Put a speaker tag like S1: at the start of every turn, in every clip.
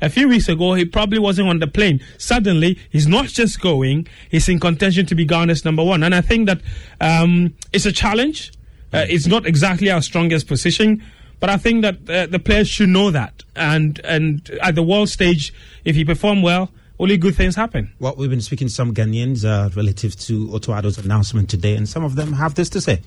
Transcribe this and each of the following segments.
S1: a few weeks ago, he probably wasn't on the plane. Suddenly, he's not just going, he's in contention to be Ghana's number one. And I think that um, it's a challenge. Uh, it's not exactly our strongest position, but I think that uh, the players should know that. And, and at the world stage, if you perform well, only good things happen.
S2: Well, we've been speaking to some Ghanaians uh, relative to Otto Addo's announcement today, and some of them have this to say.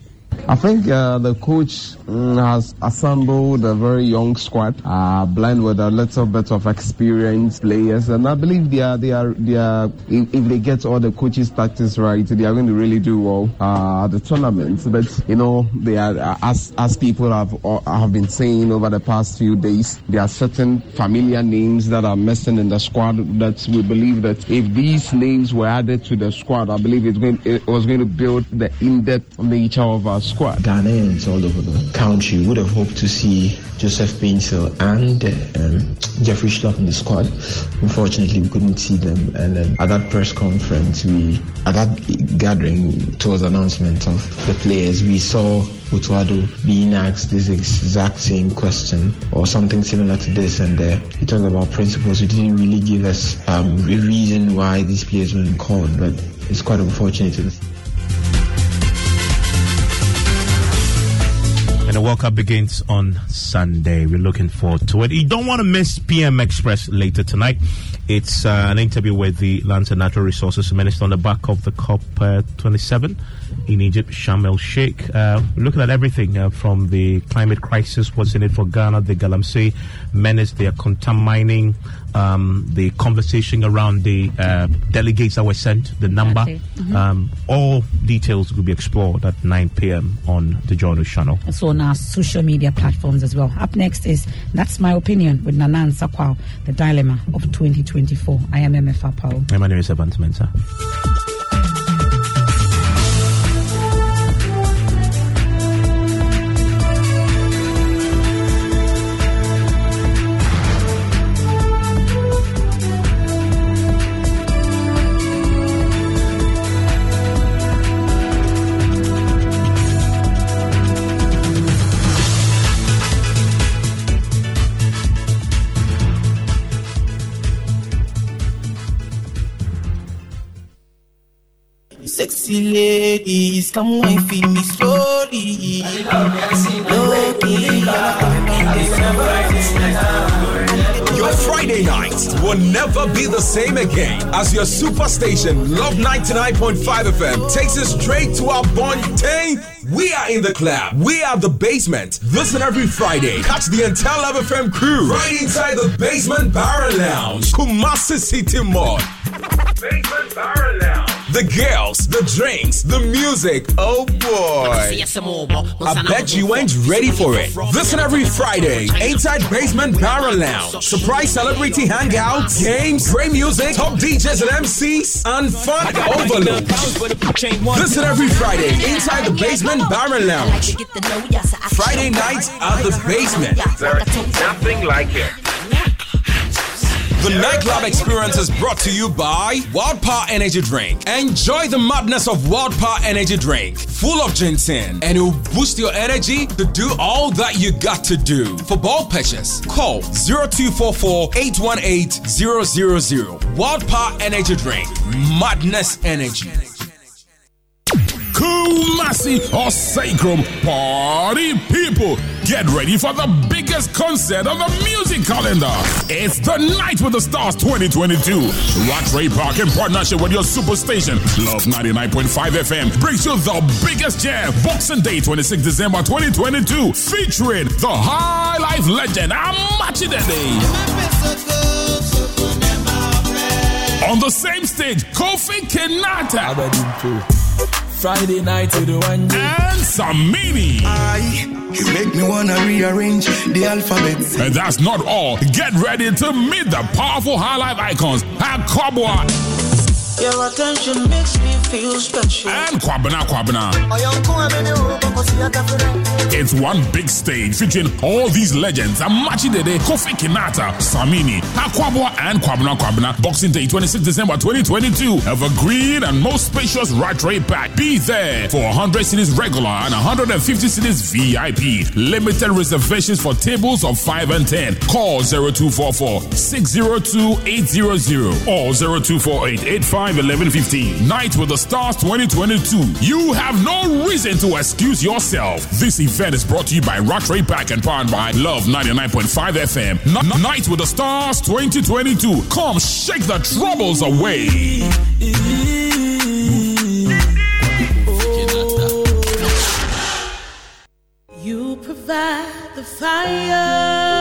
S3: I think uh, the coach mm, has assembled a very young squad, uh, blend with a little bit of experienced players, and I believe they are they are they are if, if they get all the coaches' tactics right, they are going to really do well uh, at the tournament. But you know, they are as as people have uh, have been saying over the past few days, there are certain familiar names that are missing in the squad. That we believe that if these names were added to the squad, I believe going it was going to build the in-depth nature of our squad.
S4: Ghanaians all over the country would have hoped to see Joseph Paintsil and um, Jeffrey Schlupp in the squad. Unfortunately, we couldn't see them. And um, at that press conference, we at that gathering towards announcement of the players, we saw Otto Addo being asked this exact same question or something similar to this, and uh, he talked about principles. He didn't really give us um, a reason why these players weren't called, but it's quite unfortunate.
S5: And the World Cup begins on Sunday. We're looking forward to it. You don't want to miss PM Express later tonight. It's uh, an interview with the Lands and Natural Resources Minister on the back of the COP27 in Egypt, Sharm el Sheikh. Uh, looking at everything uh, from the climate crisis, what's in it for Ghana, the Galamsey menace, they are contaminating um, the conversation around the uh, delegates that were sent, the number.
S6: Mm-hmm.
S5: Um, all details will be explored at 9 p.m. on the Journal channel.
S6: So on our social media platforms as well. Up next is That's My Opinion with Nanan Sakwao, The Dilemma of 2024. I am MFA Powell.
S5: My name is Evans Mensah.
S7: Sexy ladies, come wine for me slowly.
S8: Your Friday nights will never be the same again as your superstation Luv 99.5 FM takes us straight to our Bontain. We are in the club. We are the basement. This and every Friday. Catch the entire Luv FM crew right inside the basement barrel lounge, Kumasi City Mall. Basement barrel lounge. The girls, the drinks, the music. Oh boy. I bet you ain't ready for it. Listen every Friday, inside Basement Barrel Lounge. Surprise celebrity hangouts, games, great music, top DJs and MCs, and fun overload. Listen every Friday, inside the Basement Barrel Lounge. Friday nights at the basement.
S9: There is nothing like it.
S8: The nightclub experience is brought to you by Wild Power Energy Drink. Enjoy the madness of Wild Power Energy Drink, full of ginseng, and it will boost your energy to do all that you got to do. For bulk purchase, call 0244 818 000. Wild Power Energy Drink, madness energy.
S10: Kumasi or Sacrum party people. Get ready for the biggest concert on the music calendar. It's the Night with the Stars 2022. Rattray Park in partnership with your superstation, Luv 99.5 FM, brings you the biggest jam, Boxing Day 26 December 2022, featuring the High Life legend, Amakye On the same stage, Kofi Kinata.
S11: Friday night to the one
S10: And Samini.
S11: I, you make me wanna rearrange the alphabet.
S10: And that's not all. Get ready to meet the powerful high life icons at Kwabwa
S7: Your attention makes me feel special.
S10: and Kwabena Kwabena. It's one big stage featuring all these legends Amakye Dede, Kofi Kinata, Samini, Akwaboah, and Kwabena Kwabena. Boxing Day, 26 December 2022. Evergreen and most spacious Rattray Park. Be there for 100 cedis regular and 150 cedis VIP. Limited reservations for tables of 5 and 10. Call 0244 602 800 or 0248 85 1115. Night with the Stars 2022. You have no reason to excuse yourself. This event is brought to you by Rattray Park and powered by Luv 99.5 FM. N- Night with the Stars 2022. Come shake the troubles away.
S12: You provide the fire.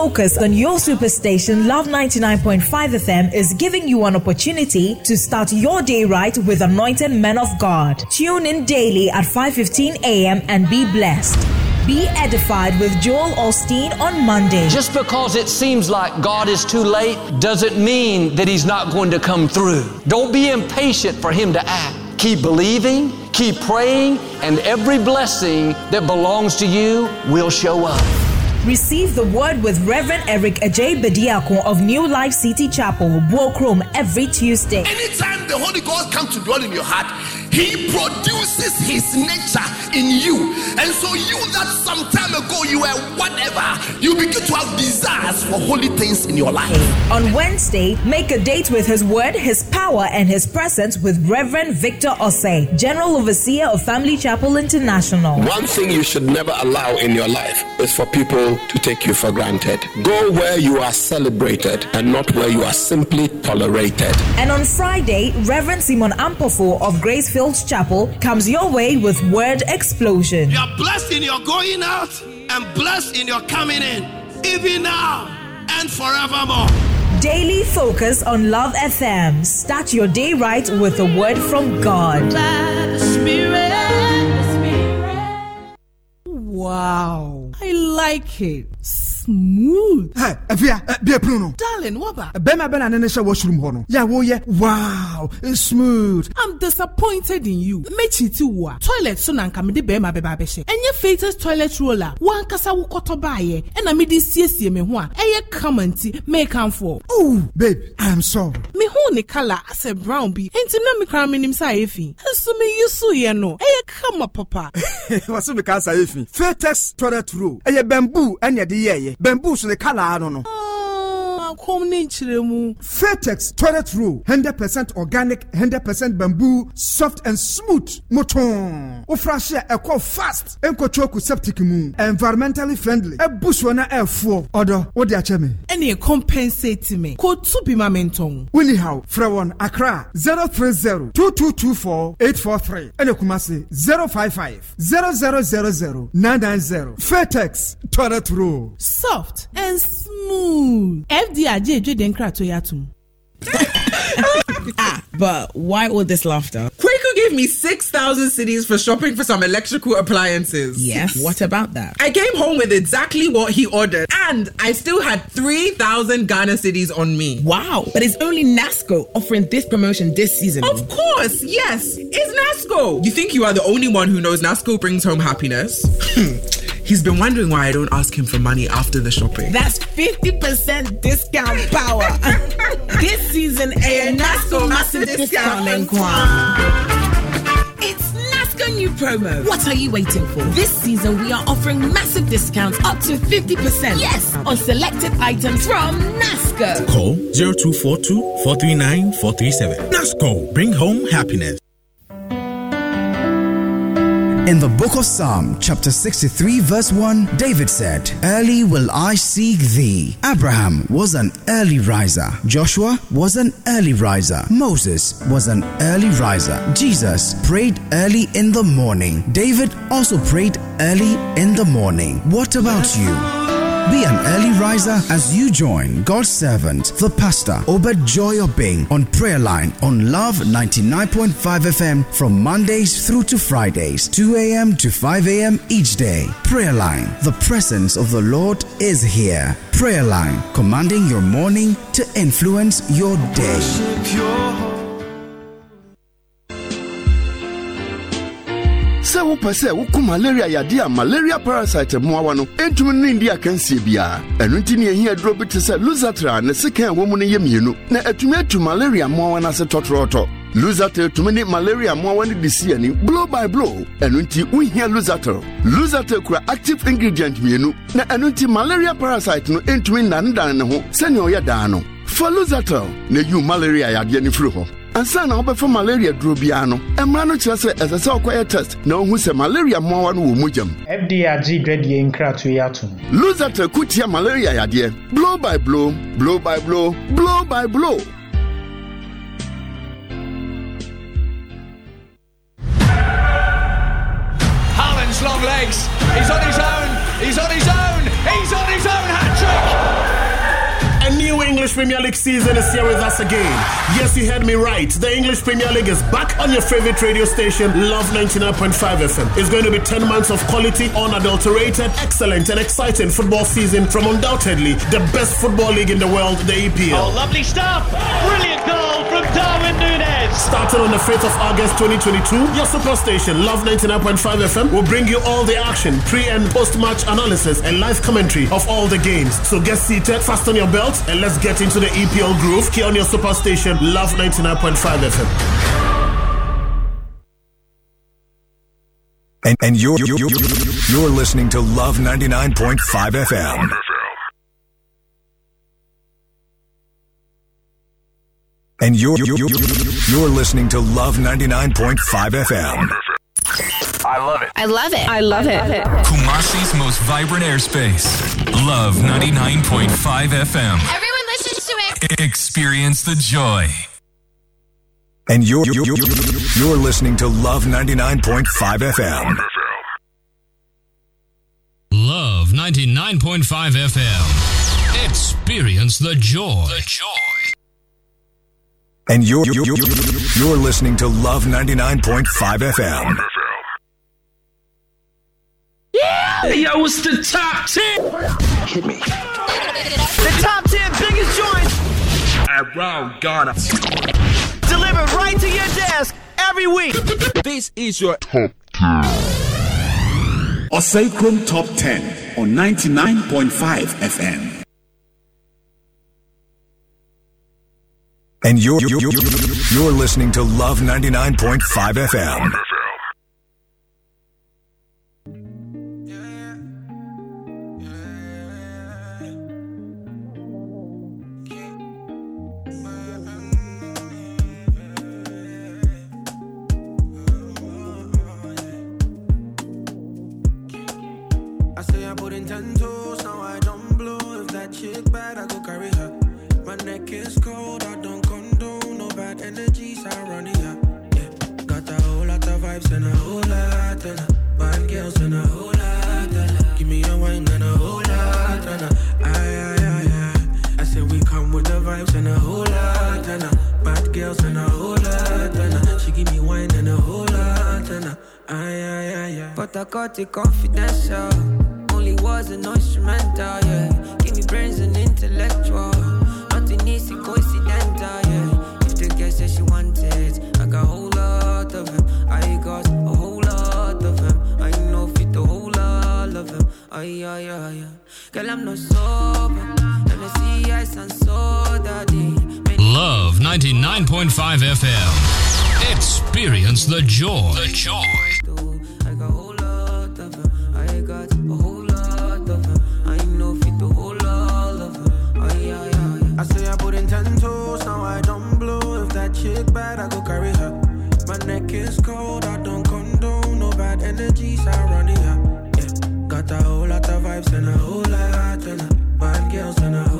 S13: Focus on your superstation Luv 99.5 FM is giving you an opportunity to start your day right with anointed men of God. Tune in daily at 5:15 a.m. and be blessed. Be edified with Joel Osteen on Monday.
S14: Just because it seems like God is too late doesn't mean that He's not going to come through. Don't be impatient for Him to act. Keep believing, keep praying, and every blessing that belongs to you will show up.
S13: Receive the word with Reverend Eric Ajay Bediako of New Life City Chapel, Buokrom, every Tuesday.
S15: Anytime the Holy Ghost comes to dwell in your heart, He produces His nature in you. And so, you that some time ago you were whatever, you begin to have desires for holy things in your life.
S13: On Wednesday, make a date with His Word, His power, and His presence with Reverend Victor Osei, General Overseer of Family Chapel International.
S16: One thing you should never allow in your life is for people to take you for granted. Go where you are celebrated and not where you are simply tolerated.
S13: And on Friday, Reverend Simon Ampofo of Gracefields Chapel comes your way with Word Explosion.
S15: You are blessed in your going out and blessed in your coming in, even now and forevermore.
S13: Daily focus on Luv FM. Start your day right with a word from God.
S12: Wow, I like it. Smooth.
S17: Hey, Evia, uh, be a pruno.
S12: Darling, what about?
S17: Bema ben and Nesha washroom hono. Yeah, wo yeah. Wow, it's smooth.
S12: I'm disappointed in you. Mechi ti wa. Toilet so na nka me de bema beba behye. Enye Faith's toilet roller. Wan kasa wo koto baye. E na me de siesie me ho a. Eye kamanti make am for.
S17: Oh, babe, I am sorry.
S12: Me ho ne color as a brown bi. Enti na me kra me nim sa efi. Nso me yusu ye no. Eye kama papa.
S17: Wasu me ka sa efi. Fairtex toilet roll. Eye bamboo anya de ye bamboo so ne kala no no.
S12: Akɔm ne nkyerɛ mu.
S17: Fairtex toilet roll hundred percent organic hundred percent bamboo soft and smooth moton. Wofra hyɛ ɛkɔ fast nkɔtɔ ku septic mu environmentally friendly ɛbu soɔ na ɛɛfoɔ ɔdɔ wode akyɛ me.
S12: Ɛne compensate me. Ko tu bi ma me ntɔn.
S17: Wini haw frɛ wɔn Accra zero three zero two two two four eight four three ɛna Kumasi zero five five zero zero zero zero nine nine zero Fairtex toilet roll.
S12: Soft and smooth. FD agye edwe den krato ya tum.
S18: ah, but why all this laughter?
S19: Kwaku gave me 6,000 cedis for shopping for some electrical appliances.
S18: Yes. What about that?
S19: I came home with exactly what he ordered, and I still had 3,000 Ghana cedis on me.
S18: Wow. But it's only NASCO offering this promotion this season.
S19: Of course, yes. It's NASCO. You think you are the only one who knows NASCO brings home happiness? He's been wondering why I don't ask him for money after the shopping.
S18: That's 50% discount power. this season, a NASCO massive discount It's NASCO new promo. What are you waiting for? This season, we are offering massive discounts up to 50%. Yes, on selected items from NASCO.
S20: Call 0242 439 437. NASCO, bring home happiness.
S21: In the book of Psalm, chapter 63, verse 1, David said, Early will I seek thee. Abraham was an early riser. Joshua was an early riser. Moses was an early riser. Jesus prayed early in the morning. David also prayed early in the morning. What about you? Be an early riser as you join God's servant, the pastor, Obed Joy Obing, on prayer line on Luv 99.5 FM from Mondays through to Fridays, 2 a.m. to 5 a.m. each day. Prayer line, the presence of the Lord is here. Prayer line, commanding your morning to influence your day.
S22: Wopɛ sɛ woko malaria yadeɛ a malaria parasite mmoawa no ɛntumi ne ndi akansie biara ɛno nti ne ɛhia aduro bi te sɛ lusatra ne sekan a ɛwɔ mu no yɛ mmienu na atumi atu malaria mmoawa no ase tɔtrɔɔtɔ lusatel tumi ne malaria mmoawa no de si blow by blow. Ɛno nti wohia lusatel lusatel kura active ingredient mmienu na ɛno nti malaria parasite no ɛntumi nnanedane ne ho sɛnea ɔyɛ daa no fa lusatel na yiw malaria yadeɛ no firi hɔ ansa na wobɛfa malaria duro biara no mmara no kyerɛ sɛ ɛsɛ sɛ wokɔyɛ test na wohu sɛ malaria mmoawa no wɔ mogyam
S23: fda agye dwadie nkratoɔ yi atom
S22: lusatel ko tia malaria yadeɛ blow by blow blow by blow blow by blow
S24: Haaland's long legs. He's on his own. He's on his own. He's on
S25: English Premier League season is here with us again. Yes, you heard me right. The English Premier League is back on your favorite radio station, Luv 99.5 FM. It's going to be 10 months of quality, unadulterated, excellent, and exciting football season from undoubtedly the best football league in the world, the EPL.
S26: Oh, lovely stuff! Brilliant goal from Darwin Núñez.
S25: Starting on the 5th of August 2022, your super station, Luv 99.5 FM, will bring you all the action, pre and post match analysis, and live commentary of all the games. So get seated, fasten your belts, and let's get into the EPL groove here on your super station, Luv 99.5 FM.
S27: And, and you're, you're, you're, you're listening to Luv 99.5 FM. And you're, you're, you're, you're listening to Luv 99.5 FM.
S28: I love it.
S9: I love it. I love it.
S28: Kumasi's most vibrant airspace. Luv 99.5 FM.
S9: Everyone listens to it.
S28: Experience the joy.
S27: And you're, you're, you're, you're listening to Luv 99.5 FM.
S29: Luv 99.5 FM. Experience the joy. The joy.
S27: And you're, you're, you're, you're listening to Luv 99.5 FM.
S30: Yeah! Yo, it's the top 10. Hit me.
S31: The top 10 biggest joints
S30: Around Ghana.
S31: delivered right to your desk every week.
S30: This is your
S32: top 10. Osakrom Top 10 on 99.5 FM.
S27: And you're, you're, you're, you're listening to Luv 99.5 FM.
S33: Vibes and a whole lot of bad girls and a whole lot of Give me a wine and a whole lot and a aye, aye, aye, aye. I say we come with the vibes and a whole lot and a bad girls and a whole lot and a She give me wine and a whole lot and a aye, aye, aye, aye.
S34: But I got it confidential. Only was an instrumental, yeah. Give me brains and intellectual. Nothing easy, coincidental, yeah. Ay, ay, ay, ay. Girl, I'm not sober. And I see ice and soda.
S29: Luv 99.5 FM. Experience the joy. The joy.
S34: I got a whole lot of him. I got a whole lot of him. I know fit the whole lot of him. Ay, ay, ay.
S33: I say I put in ten toes, now I don't blow. If that chick bad, I go carry her. My neck is cold, I don't condone. No bad energies, I run here. Yeah, got a whole lot of vibes and a whole lot a bad girls and a whole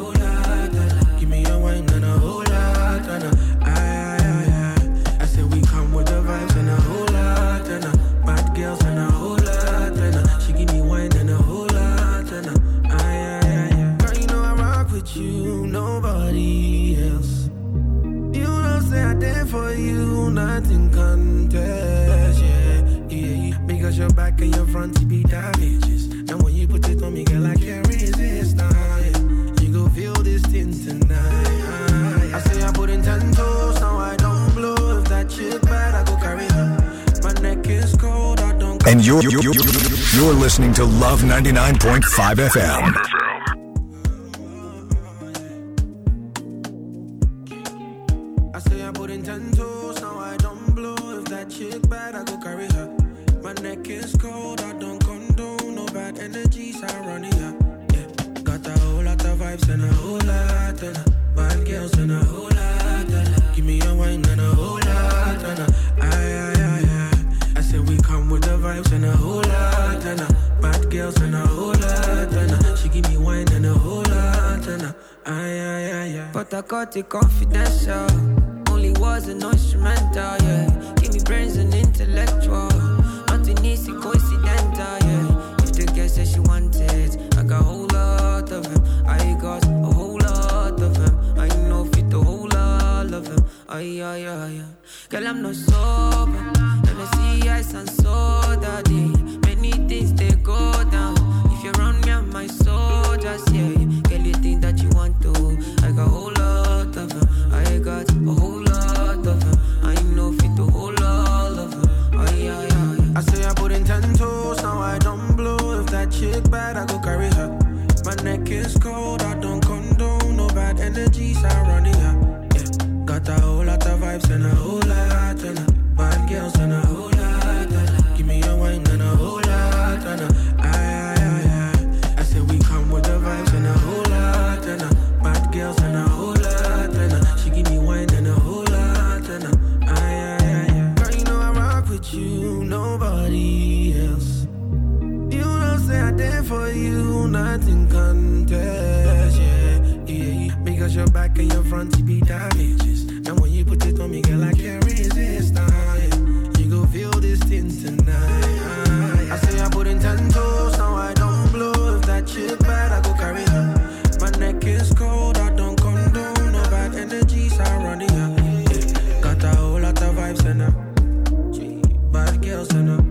S33: Luv 99.5 FM.
S35: confidential. Only words and
S34: no.
S33: center.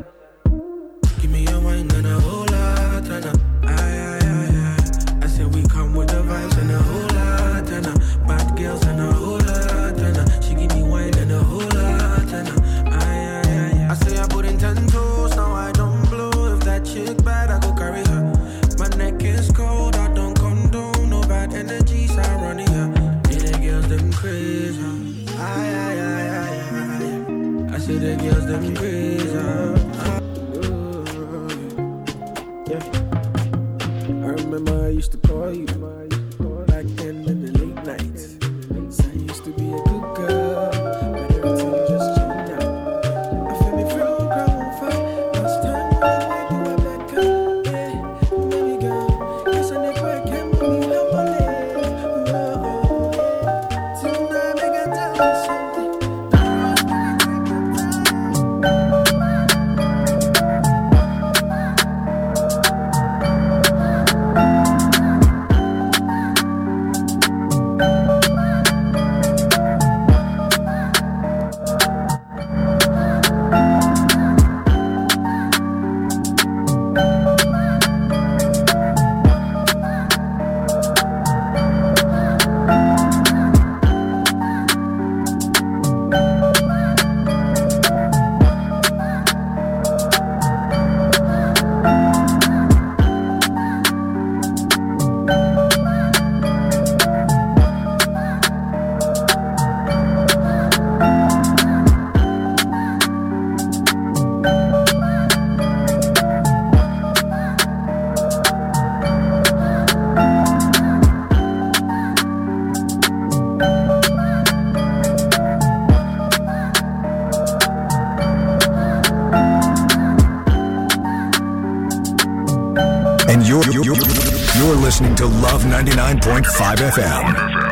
S33: 99.5 FM.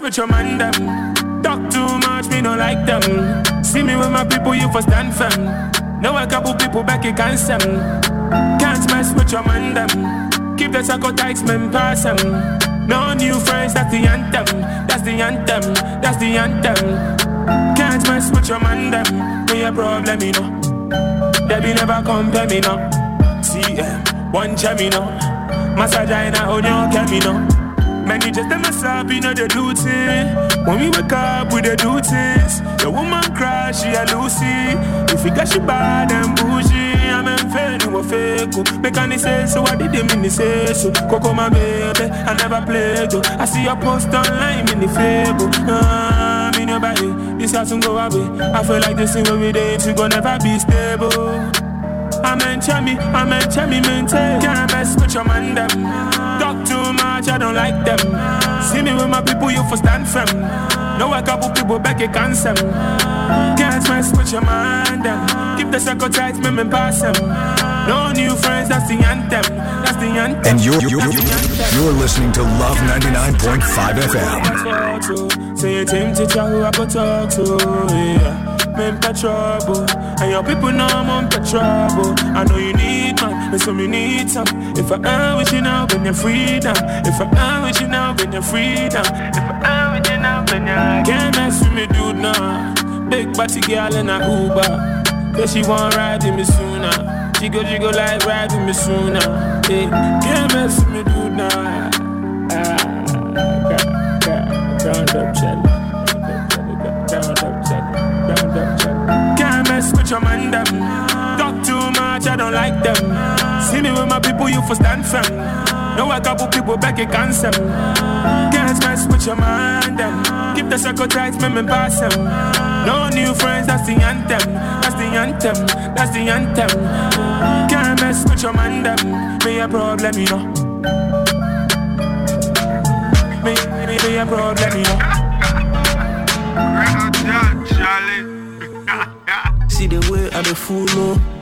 S36: with your man them. Talk too much, me no like them. See me with my people, you for stand firm. Know a couple people back you can't Can't mess with your man them. Keep the circle tight, man, pass them. No new friends, that's the anthem. That's the anthem, that's the anthem. Can't mess with your man, them. Me a problem, you know. They never compare me, no. CM, one Gemini, no. Massage, I know, hold your camino. Man, you just a mess up, you know the duty. When we wake up with the duties, the woman cries, she a Lucy. If you got she bad them bougie. In fair, you a fake. Make any say so, I did them in the say so. Coco, my baby, I never played you. I see your post online in the Facebook. Ah, I'm in your body, this has to go away. I feel like this thing will be there, it's gonna never be stable. I'm in chummy, I'm in chummy, maintain. Can't mess with your man, them. Talk too much, I don't like them. See me with my people, you for stand firm. Know a couple people back a cancer. Can't mess with your man, them. Keep the circle tight, me, me pass them. No new friends, that's the anthem. That's the anthem.
S27: And you're, you're, you're, you're listening to Luv 99.5 FM.
S36: Say your team teacher who I go talk to, yeah. Me in trouble, and your people know I'm on trouble. I know you need man, so you need some. If I am with you now, then you're freedom. If I am with you now, then you're freedom. If I am with you now, then you're can't mess with me, dude. Nah, big body girl in a Uber, yeah she want ride with me sooner. She go, she go like ride with me sooner. Hey, can't mess with me, dude. Nah. Ah, Round up, Charlie. Round up, Charlie. Round up. Can't mess with your man, them. Talk too much, I don't like them. See me with my people, you for stand firm. Know a couple people back a cancer. Can't mess with your man, them. Keep the circle tight, me, me pass them. No new friends, that's the anthem. That's the anthem. That's the anthem. Can't mess with your man, them. Me a problem, you know. Me, me, me a problem, you know.
S37: See the way I dey follow. Oh.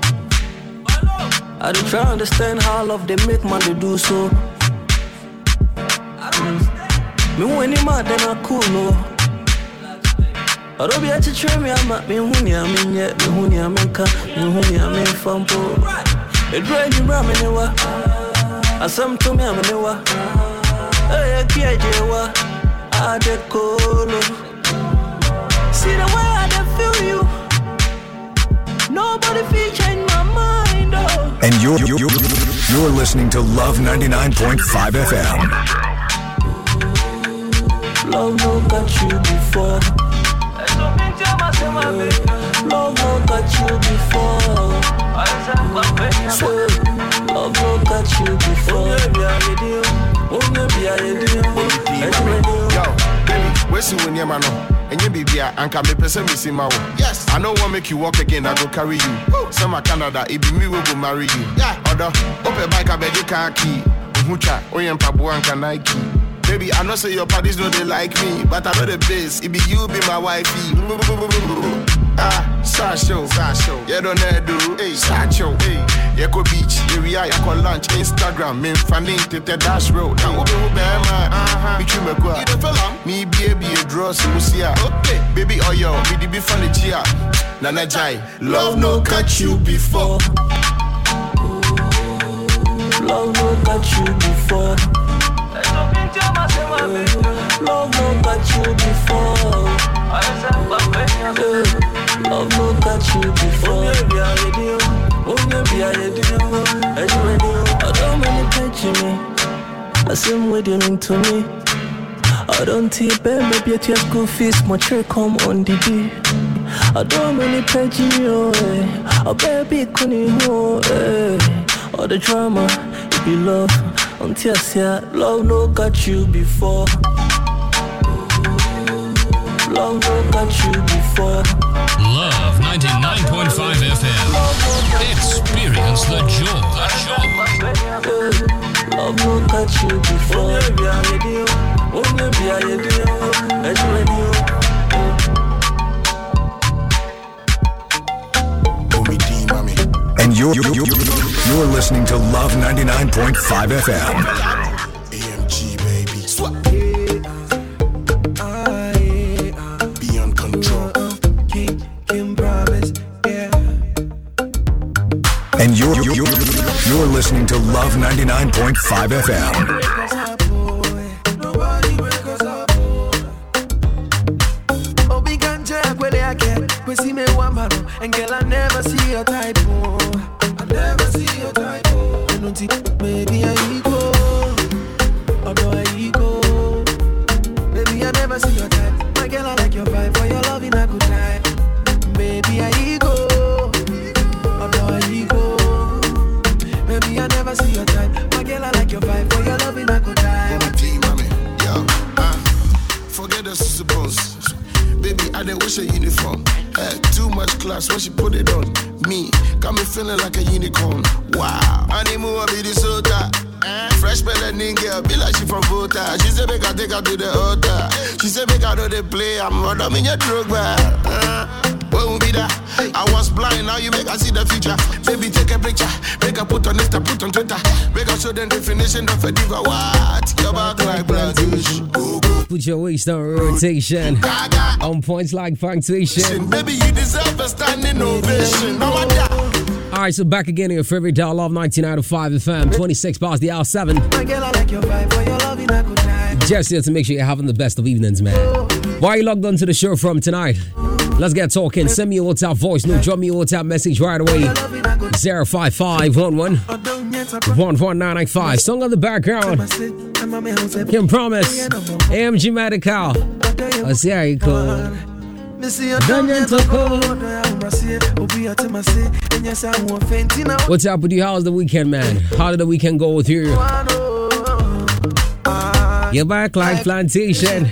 S37: I dey try to understand how love they make man they do so. Me when him mad then I cool no. Although be at a teacher me I'm at me huni I'm in yet me huni I'm in ka me huni I'm in fampo. It drive me ram anywhere. Asam to me I'm anywhere. Hey, kia jewa, I de colo. Oh. See the way I feel you. Nobody feel change oh.
S27: And you're, you're, you're, listening to Luv 99.5 FM.
S37: Love no got you before. Love no got you before. Love no got you before.
S31: Where's you when your man? And you be here, and can be person missing my Yes, I know what make you walk again, I go carry you. Some are Canada, it be me will go marry you. Yeah, other, open bike, I beg you can't key. Mucha, Oyen Kanaki. Baby, I know say your parties know they like me, but I know the base. It be you, be my wifey. Ah, Sasho, Sasho, yeah, don't do, hey, Sacho, hey, Yako Beach, area, Yako lunch, Instagram, me fanning to the dash road. Now, who be man, uh-huh, me you me go, me baby, a draw, so we see okay, baby, oh yo, me the be funny chia, Nana Jai, love no catch you before.
S37: Love no got you before. Love no got you before. Love no got you before. I don't many page me. I way you mean to me. I don't think babe maybe school fees my check come on the day. I don't many page you. A baby couldn't hold. All the drama, it be love. Until I say love no got you before. Love no got you before.
S29: Luv 99.5 FM. Experience the joy.
S37: Love no got you before.
S27: and you're, you're, you're, you're listening to Luv 99.5 FM.
S31: AMG, baby. Swap.
S27: And you're, you're, you're listening to Luv 99.5 FM.
S34: And girl, I never see 70, maybe I ego. Oh no, I ego. Maybe I never see your type. My girl, I like your vibe. For your love in a good time. Maybe I ego. Oh no, I ego. Maybe I never see your type. My girl, I like your vibe. For your love in a good time.
S31: Team, mommy, Yo, ah, forget the suppose. Baby, I didn't wish a uniform. Uh, too much class when she put it on me. Got me feeling like a unicorn. Wow. Honeymoon, I be the soda. Fresh melanin girl, be like she from Volta. She said, make I take her to the altar. She said, make I know they play. I'm running in your drug bar. Uh, will be that? I was blind, now you make I see the future. Baby, take a picture. Make I put on Insta, put on Twitter. Make I show them definition of a diva. What? Your back like blood.
S38: Put your waist on rotation. On points like punctuation.
S31: Baby, you deserve a standing ovation. No matter.
S38: All right, so back again in your favorite dial Luv 99.5 FM, 26 past the hour 7.
S34: My girl, I like your vibe. For your loving, I good time.
S38: Just here to make sure you're having the best of evenings, man. Why are you logged on to the show from tonight? Let's get talking. Send me a WhatsApp voice note. Drop me a WhatsApp message right away. 05511 11995. Song on the background. Can promise. AMG Medikal. I see how you call. What's up with you? How's the weekend, man? How did the weekend go with you? You're back like plantation.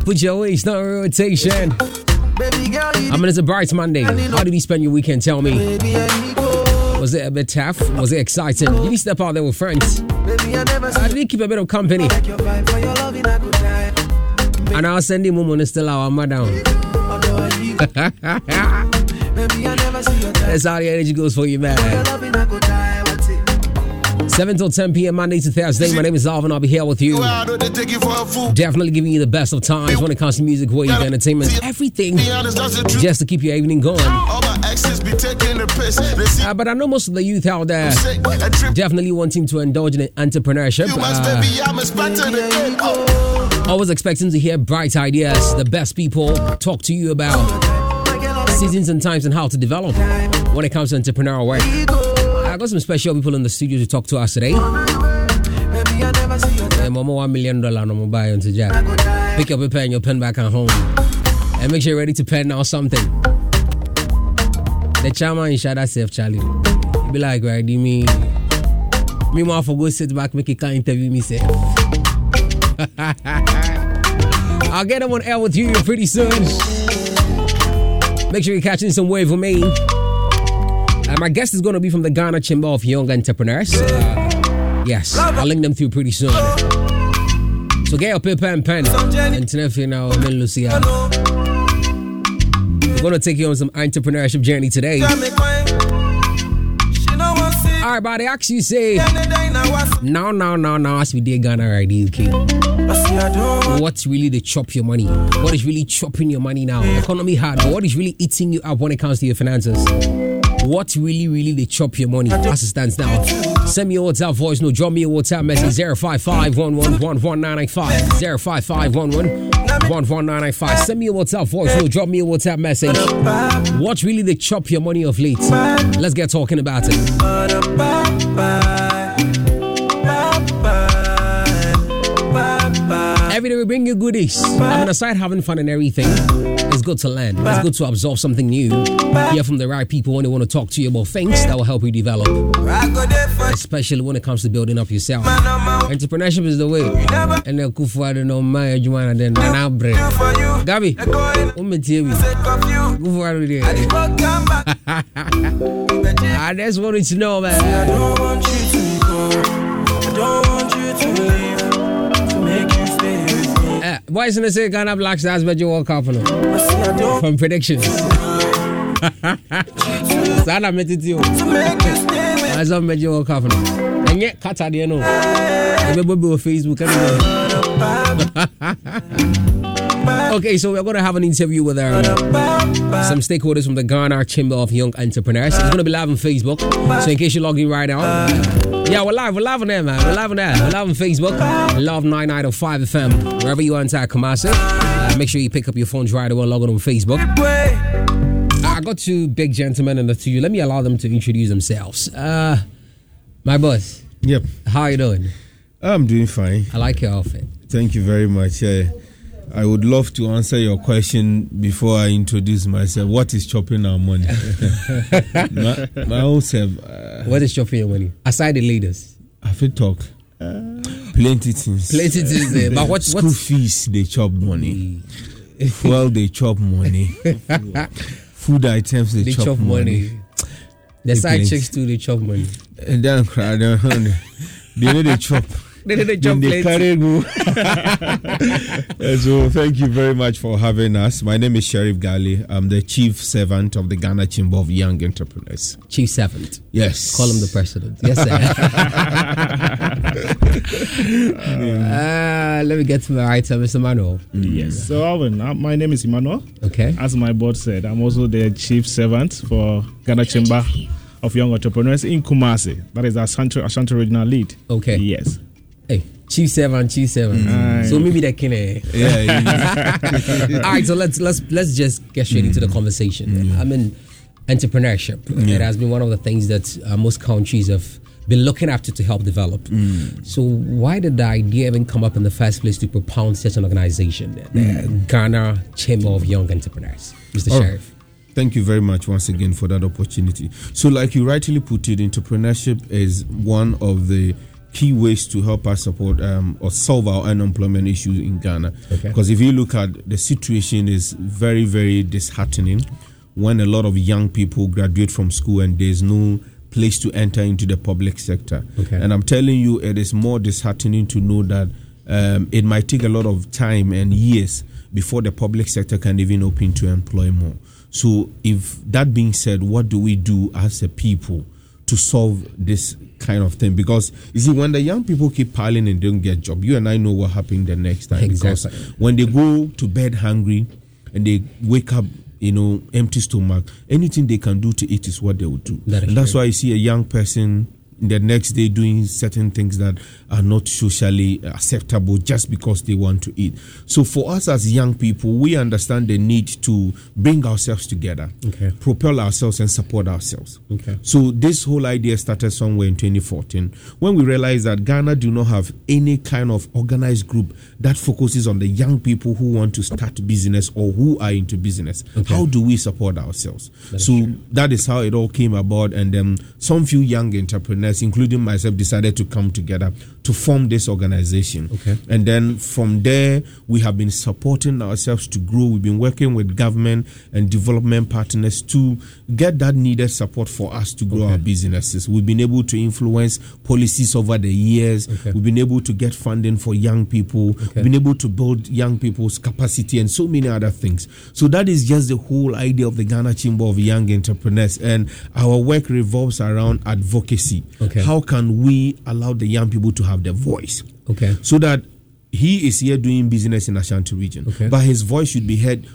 S38: Put your waist on rotation. I mean, it's a bright Monday. How did you spend your weekend? Tell me. Was it a bit tough? Was it exciting? Did you step out there with friends? Uh, did you keep a bit of company? And I'll send him woman still our madam. That's how the energy goes for you, man. 7 till 10 p.m. Monday to Thursday. My name is Alvin. I'll be here with you. Definitely giving you the best of times when it comes to music, wave, entertainment, everything. Just to keep your evening going. Uh, but I know most of the youth out there definitely wanting to indulge in entrepreneurship. Uh, always expecting to hear bright ideas, the best people talk to you about seasons and times and how to develop when it comes to entrepreneurial work. I got some special people in the studio to talk to us today. Mama, one million dollar no more buy into Jack. Pick up a pen, your pen back at home. And make sure you're ready to pen now something. The chairman in Shada safe, Charlie. Be like, right, me. Me more for go sit back, make a can interview me, say. I'll get him on air with you pretty soon. Make sure you're catching some wave with me. Uh, my guest is going to be from the Ghana Chamber of Young Entrepreneurs. Uh, yes, I'll link them through pretty soon. So get your paper and pen. And tonight, you know, I'm in Lucia. We're going to take you on some entrepreneurship journey today. All right, but they actually say, no, no, no, no, as we did Ghana right, UK. What's really the chop your money? What is really chopping your money now? Economy hard, but what is really eating you up when it comes to your finances? What really, really they chop your money as it stands now? Send me a WhatsApp voice note, drop me a WhatsApp message 055 055 Send me a WhatsApp voice note, drop me a WhatsApp message. What really they chop your money of late? Let's get talking about it. Every day we bring you goodies. Mean, aside having fun and everything, it's good to learn. It's good to absorb something new. Hear from the right people when they want to talk to you about things that will help you develop. Especially when it comes to building up yourself. Entrepreneurship is the way. And then kufu I don't know my Jumana then bread. Gabi, what me I don't. I just wanted to know, man.
S34: I don't want you to. I don't want you to leave.
S38: Why isn't it say Ghana Black Stars but you walk up from predictions? Sana meti ti o. Asa meti you walk up no. Enye kata de no. Ebe bobe on Facebook. Okay, so we're going to have an interview with our, some stakeholders from the Ghana Chamber of Young Entrepreneurs. It's going to be live on Facebook. So in case you're logging right now, yeah, we're live. We're live on there, man. We're live on there. We're live on Facebook. Luv 9905 FM. Wherever you are in Kumasi, uh, make sure you pick up your phones right away and log on on Facebook. I got two big gentlemen in the studio. Let me allow them to introduce themselves. Uh, my boss.
S39: Yep.
S38: How you doing?
S39: I'm doing fine.
S38: I like your outfit.
S39: Thank you very much. Uh, I would love to answer your question before I introduce myself. What is chopping our money? my, my own self. Uh,
S38: what is chopping your money? Aside the leaders.
S39: Have you talk? Uh, plenty things.
S38: Plenty things there. But what
S39: school
S38: what's...
S39: fees they chop money. Well, they chop money. Food items they,
S38: they
S39: chop,
S38: chop money.
S39: money.
S38: The side chicks too they chop money.
S39: And then. They know they chop.
S38: They know they chop
S39: they carry so thank you very much for having us. My name is Sheriff Ghali. I'm the chief servant of the Ghana Chamber of Young Entrepreneurs.
S38: Chief servant.
S39: Yes.
S38: Call him the president. Yes, sir. uh, let me get to my item, Mr. Manuel.
S40: Yes. So, Alvin, uh, my name is Emmanuel.
S38: Okay.
S40: As my board said, I'm also the chief servant for Ghana Chamber of Young Entrepreneurs in Kumasi. That is Ashanti, Ashanti regional lead.
S38: Okay.
S40: Yes.
S38: Hey, chief seven, chief seven.
S40: Mm.
S38: So maybe that can. Uh,
S39: yeah.
S38: All right. So let's let's let's just get straight mm. into the conversation.
S39: Mm.
S38: I mean, entrepreneurship.
S39: Yeah.
S38: It has been one of the things that uh, most countries have been looking after to help develop.
S39: Mm.
S38: So why did the idea even come up in the first place to propound such an organization,
S39: Mm.
S38: Ghana Chamber of Young Entrepreneurs, Mr.
S39: Oh.
S38: Sheriff?
S39: Thank you very much once again for that opportunity. So, like you rightly put it, entrepreneurship is one of the key ways to help us support um, or solve our unemployment issues in Ghana.
S38: Okay.
S39: Because if you look at the situation is very, very disheartening when a lot of young people graduate from school and there's no place to enter into the public sector.
S38: Okay.
S39: And I'm telling you, it is more disheartening to know that um, it might take a lot of time and years before the public sector can even open to employ more. So, if that being said, what do we do as a people to solve this kind of thing? Because you see, when the young people keep piling and don't get job, you and I know what happened the next time.
S38: Exactly.
S39: Because when they go to bed hungry and they wake up, you know, empty stomach, anything they can do to eat is what they will do.
S38: That
S39: and that's
S38: true.
S39: why you see a young person the next day doing certain things that are not socially acceptable just because they want to eat. So for us as young people, we understand the need to bring ourselves together,
S38: Okay.
S39: propel ourselves and support ourselves.
S38: Okay.
S39: So this whole idea started somewhere in 2014 when we realized that Ghana do not have any kind of organized group that focuses on the young people who want to start business or who are into business.
S38: Okay.
S39: How do we support ourselves?
S38: That
S39: so that is how it all came about and then some few young entrepreneurs including myself decided to come together to form this organization.
S38: Okay.
S39: and then from there we have been supporting ourselves to grow. We've been working with government and development partners to get that needed support for us to grow our businesses. We've been able to influence policies over the years.
S38: Okay.
S39: we've been able to get funding for young people.
S38: Okay.
S39: we've been able to build young people's capacity and so many other things. So that is just the whole idea of the ghana chamber of young entrepreneurs. And our work revolves around advocacy
S38: Okay.
S39: how can we allow the young people to have their voice
S38: Okay.
S39: so that he is here doing business in Ashanti region,
S38: Okay.
S39: but his voice should be heard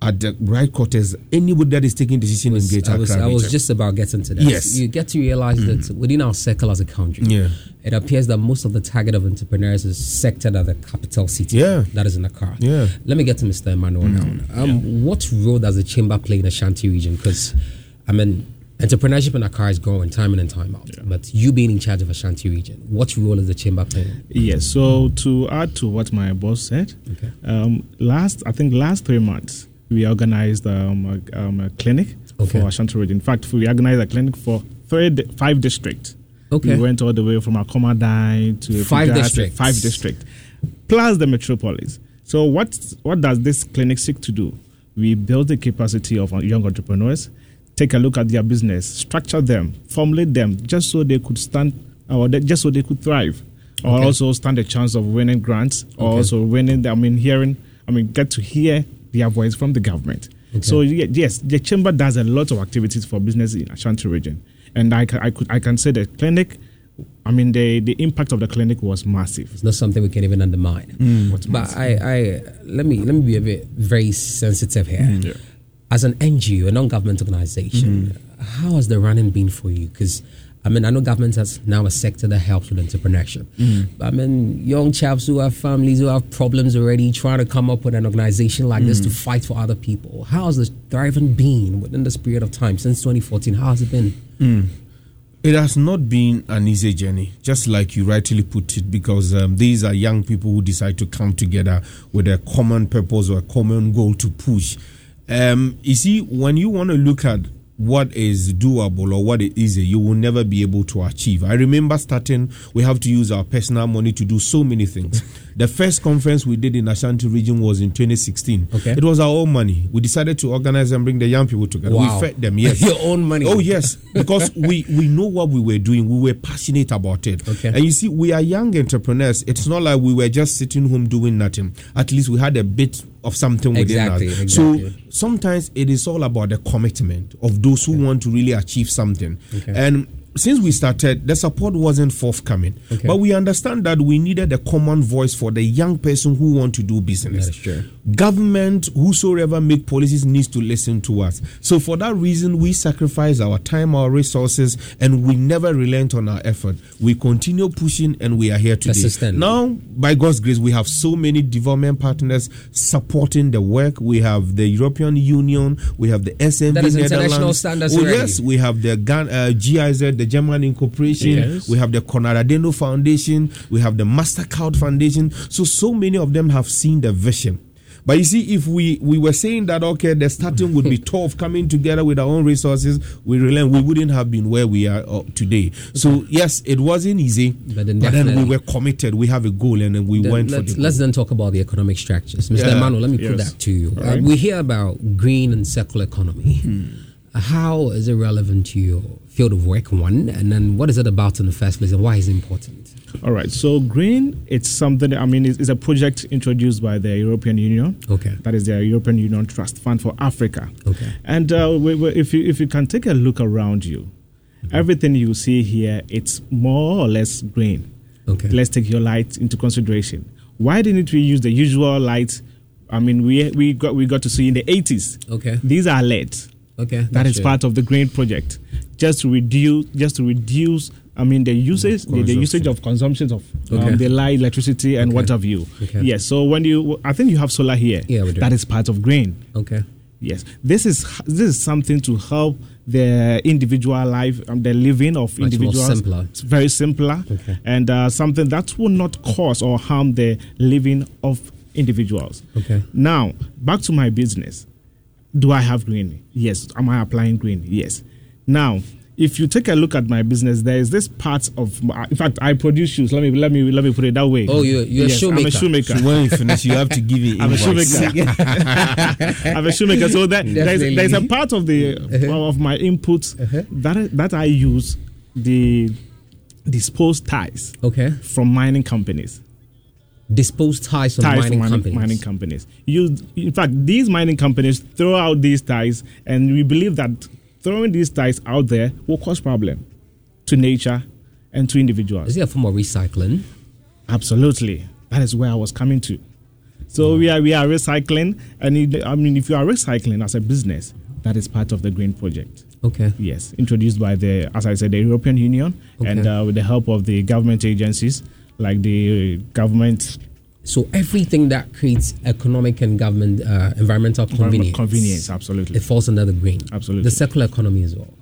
S39: at the right quarters. Anybody that is taking decision in Greater
S38: I was, I was just about getting to that.
S39: Yes.
S38: You get to realize that within our circle as a country,
S39: Yeah.
S38: it appears that most of the target of entrepreneurs is sectored at the capital city.
S39: Yeah.
S38: That is in Accra.
S39: Yeah.
S38: Let me get to Mr. Emmanuel now. Um, What role does the chamber play in the Ashanti region? Because, I mean, entrepreneurship in Accra is growing time in and time out. But you being in charge of Ashanti region, what role is the chamber playing?
S40: Yes. So to add to what my boss said,
S38: Okay.
S40: um, last I think last three months we organized um, a, um, a clinic
S38: Okay.
S40: for Ashanti region. In fact, we organized a clinic for three, five districts.
S38: Okay.
S40: We went all the way from Akomadan to
S38: Five districts.
S40: Five districts, plus the metropolis. So what what does this clinic seek to do? We build the capacity of young entrepreneurs, take a look at their business, structure them, formulate them, just so they could stand or just so they could thrive, or
S38: Okay.
S40: also stand a chance of winning grants, or
S38: Okay.
S40: also winning. I mean, hearing. I mean, get to hear their voice from the government.
S38: Okay.
S40: So yes, the chamber does a lot of activities for business in Ashanti region, and I I could I can say the clinic. I mean, the the impact of the clinic was massive.
S38: It's not something we can even undermine. Mm. But I, I let me let me be a bit very sensitive here. Mm. As an NGO, a non-government organization, how has the running been for you? Because I mean, I know government has now a sector that helps with entrepreneurship.
S39: Mm.
S38: But I mean, young chaps who have families who have problems already, trying to come up with an organization like this
S39: Mm.
S38: to fight for other people. How has the thriving been within this period of time since 2014? How has it been?
S39: Mm. It has not been an easy journey, just like you rightly put it, because um, these are young people who decide to come together with a common purpose or a common goal to push. Um, you see, when you want to look at what is doable or what is easy, you will never be able to achieve. I remember starting, we have to use our personal money to do so many things. the first conference we did in Ashanti region was in 2016.
S38: Okay.
S39: It was our own money. We decided to organize and bring the young people together.
S38: Wow.
S39: We fed them, yes.
S38: Your own money.
S39: Oh, yes. Because we, we know what we were doing. We were passionate about it.
S38: Okay.
S39: And you see, we are young entrepreneurs. It's not like we were just sitting home doing nothing. At least we had a bit of something within
S38: Exactly,
S39: us.
S38: exactly.
S39: So sometimes it is all about the commitment of those who want to really achieve something.
S38: Okay.
S39: And since we started, the support wasn't forthcoming.
S38: Okay.
S39: But we understand that we needed a common voice for the young person who want to do business.
S38: That is true.
S39: Government, whosoever make policies, needs to listen to us. So for that reason, we sacrifice our time, our resources, and we never relent on our effort. We continue pushing, and we are here today.
S38: Persistent.
S39: Now, by God's grace, we have so many development partners supporting the work. We have the European Union, we have the SNV
S38: That is international standards
S39: Oh, yes, we have the uh, GIZ, the German Incorporation.
S38: Yes.
S39: We have the Konrad Foundation. We have the Mastercard Foundation. So, so many of them have seen the vision. But you see, if we, we were saying that okay, the starting would be tough, coming together with our own resources, we relent, we wouldn't have been where we are uh, today. So yes, it wasn't easy,
S38: But then
S39: but then we were committed. We have a goal, and then we
S38: Then
S39: went for
S38: let's,
S39: the
S38: let's
S39: goal.
S38: then talk about the economic structures. Mr.
S39: Yeah.
S38: Emmanuel, let me put that to you.
S39: All
S38: Uh, we hear about green and circular economy.
S39: Hmm.
S38: How is it relevant to your field of work, one? And then what is it about in the first place and why is it important?
S40: All right. So green, it's something. I mean, it's, it's a project introduced by the European Union.
S38: Okay.
S40: That is the European Union Trust Fund for Africa.
S38: Okay.
S40: And uh, we, we, if you if you can take a look around you,
S38: Mm-hmm.
S40: everything you see here, it's more or less green.
S38: Okay.
S40: Let's take your light into consideration. Why didn't we use the usual light? I mean, we we got we got to see in the 80s.
S38: Okay.
S40: These are LEDs.
S38: Okay. That's
S40: is part of the green project, just to reduce, just to reduce. I mean, the usage, the, the usage of consumptions of um,
S38: Okay.
S40: the light, electricity, and what have you.
S38: Okay.
S40: Yes. So when you, I think you have solar here.
S38: Yeah, we do.
S40: That is part of green.
S38: Okay.
S40: Yes. This is this is something to help the individual life, um, the living of
S38: Much
S40: individuals.
S38: simpler.
S40: It's very simpler,
S38: Okay.
S40: and uh, something that will not cause or harm the living of individuals.
S38: Okay.
S40: Now, back to my business. Do I have green? Yes. Am I applying green? Yes. Now, if you take a look at my business, there is this part of. My, uh, in fact, I produce shoes. Let me let me let me put it that way.
S38: Oh, you're- you're a
S40: yes, I'm a
S38: shoemaker.
S40: shoemaker.
S39: So when you finish, you have to give it.
S40: I'm a shoemaker. I'm a shoemaker. So that there's, there's a part of the uh-huh. of my inputs uh-huh. that that I use the disposed ties
S38: Okay.
S40: from mining companies.
S38: Disposed ties from
S40: ties
S38: mining
S40: mining
S38: companies.
S40: mining companies. You, in fact, these mining companies throw out these ties, and we believe that throwing these ties out there will cause problem to nature and to individuals.
S38: Is it a form of recycling?
S40: Absolutely. That is where I was coming to. So we are we are recycling, and it- I mean, if you are recycling as a business, that is part of the green project.
S38: Okay.
S40: Yes, introduced by the, as I said, the European Union, and uh, with the help of the government agencies like the government
S38: So everything that creates economic and government uh, environmental convenience,
S40: convenience. Absolutely,
S38: it falls under the green.
S40: Absolutely.
S38: The circular economy as well.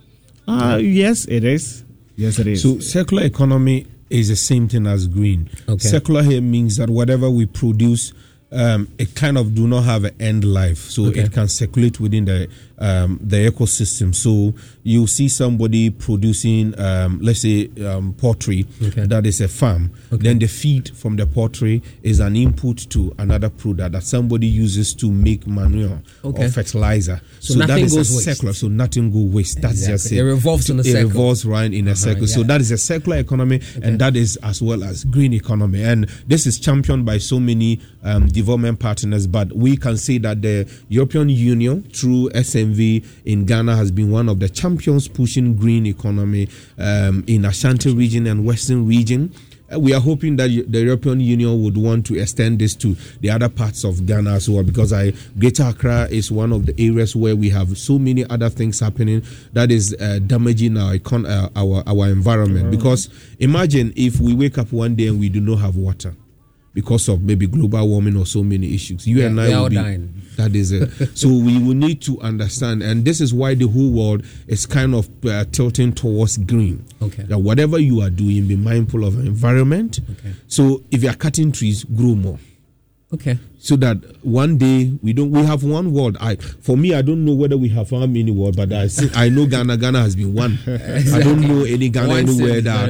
S40: Uh, yes, it is. Yes, it is.
S39: So circular economy is the same thing as green.
S38: Okay.
S39: Circular here means that whatever we produce, um, it kind of do not have an end life, so
S38: Okay.
S39: it can circulate within the um, the ecosystem. So you see somebody producing, um, let's say, um, poultry.
S38: Okay.
S39: That is a farm. Then the feed from the poultry is an input to another product that somebody uses to make manure
S38: Okay.
S39: or fertilizer.
S38: So
S39: that
S38: nothing
S39: is
S38: goes
S39: a
S38: waste.
S39: circular. So nothing goes waste. That's just
S38: Exactly.
S39: it.
S38: It revolves in a
S39: it
S38: circle.
S39: revolves right in a
S38: Uh-huh,
S39: circle. So that is a circular economy, and that is as well as green economy. And this is championed by so many um, development partners. But we can say that the European Union, through SNV in Ghana, has been one of the champions pushing green economy um, in Ashanti region and Western region. uh, we are hoping that the European Union would want to extend this to the other parts of Ghana as well, because I Greater Accra is one of the areas where we have so many other things happening that is uh, damaging our econ- uh, our our environment. Because imagine if we wake up one day and we do not have water because of maybe global warming or so many issues. You
S38: Yeah,
S39: and I will be,
S38: dying.
S39: That is it. so we will need to understand, and this is why the whole world is kind of uh, tilting towards green.
S38: Okay.
S39: That whatever you are doing, be mindful of environment.
S38: Okay.
S39: So if you are cutting trees, grow more.
S38: Okay.
S39: So that one day we don't we have one world. I for me I don't know whether we have how many world, but I see, I know Ghana Ghana has been one. I don't know any Ghana
S38: One
S39: anywhere that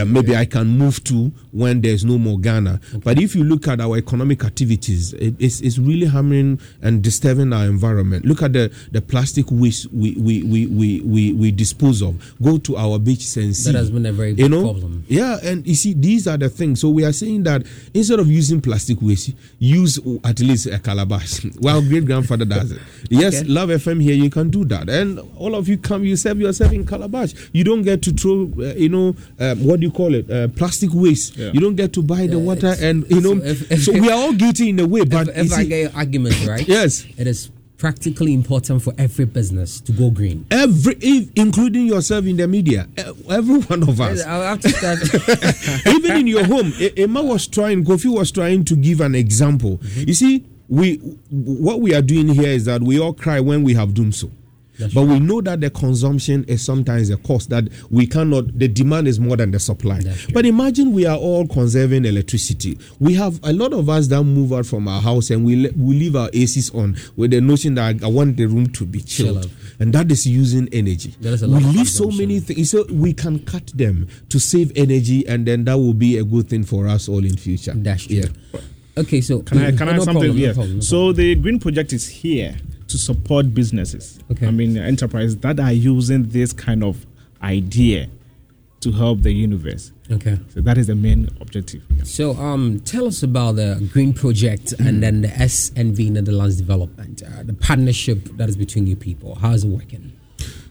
S39: uh, maybe I can move to when there's no more Ghana. But if you look at our economic activities, it, it's, it's really hammering and disturbing our environment. Look at the, the plastic waste we, we, we, we, we, we dispose of. Go to our beaches and see.
S38: That has been a very
S39: you
S38: big
S39: know?
S38: problem.
S39: Yeah, and you see, these are the things. So we are saying that instead of using plastic waste, use at least a calabash. well, great grandfather does it. Yes,
S38: Okay.
S39: Luv FM here, you can do that. And all of you come, you serve yourself in calabash. You don't get to throw, uh, you know, um, what do you call it? Uh, plastic waste.
S38: Yeah.
S39: You don't get to buy the water, and you know.
S38: so if- if-
S39: so we are all guilty in a way, but
S38: if, if
S39: you
S38: I
S39: see,
S38: get your argument right,
S39: Yes.
S38: it is practically important for every business to go green.
S39: every, if, including yourself in the media, every one of us.
S38: I'll have to start.
S39: even in your home emma was trying kofi was trying to give an example
S38: Mm-hmm.
S39: you see we what we are doing here is that we all cry when we have done so but we know that the consumption is sometimes a cost that we cannot the demand is more than the supply. But imagine we are all conserving electricity. We have a lot of us that move out from our house and we, we leave our acs on with the notion that i want the room to be chilled.
S38: Chill
S39: and that is using energy.
S38: There is a
S39: we
S38: lot of
S39: leave so many things so we can cut them to save energy and then that will be a good thing for us all in future.
S38: That's true.
S39: yeah
S38: Okay, so
S40: Can I can I mm,
S38: no
S40: add something?
S38: problem, no
S40: yeah.
S38: problem, no
S40: so the green project is here to support businesses. Okay. I mean enterprises that are using this kind of idea to help the universe.
S38: Okay.
S40: So that is the main objective.
S38: So, um, tell us about the Green Project and then the SNV Netherlands Development, uh, the partnership that is between you people. How is it working?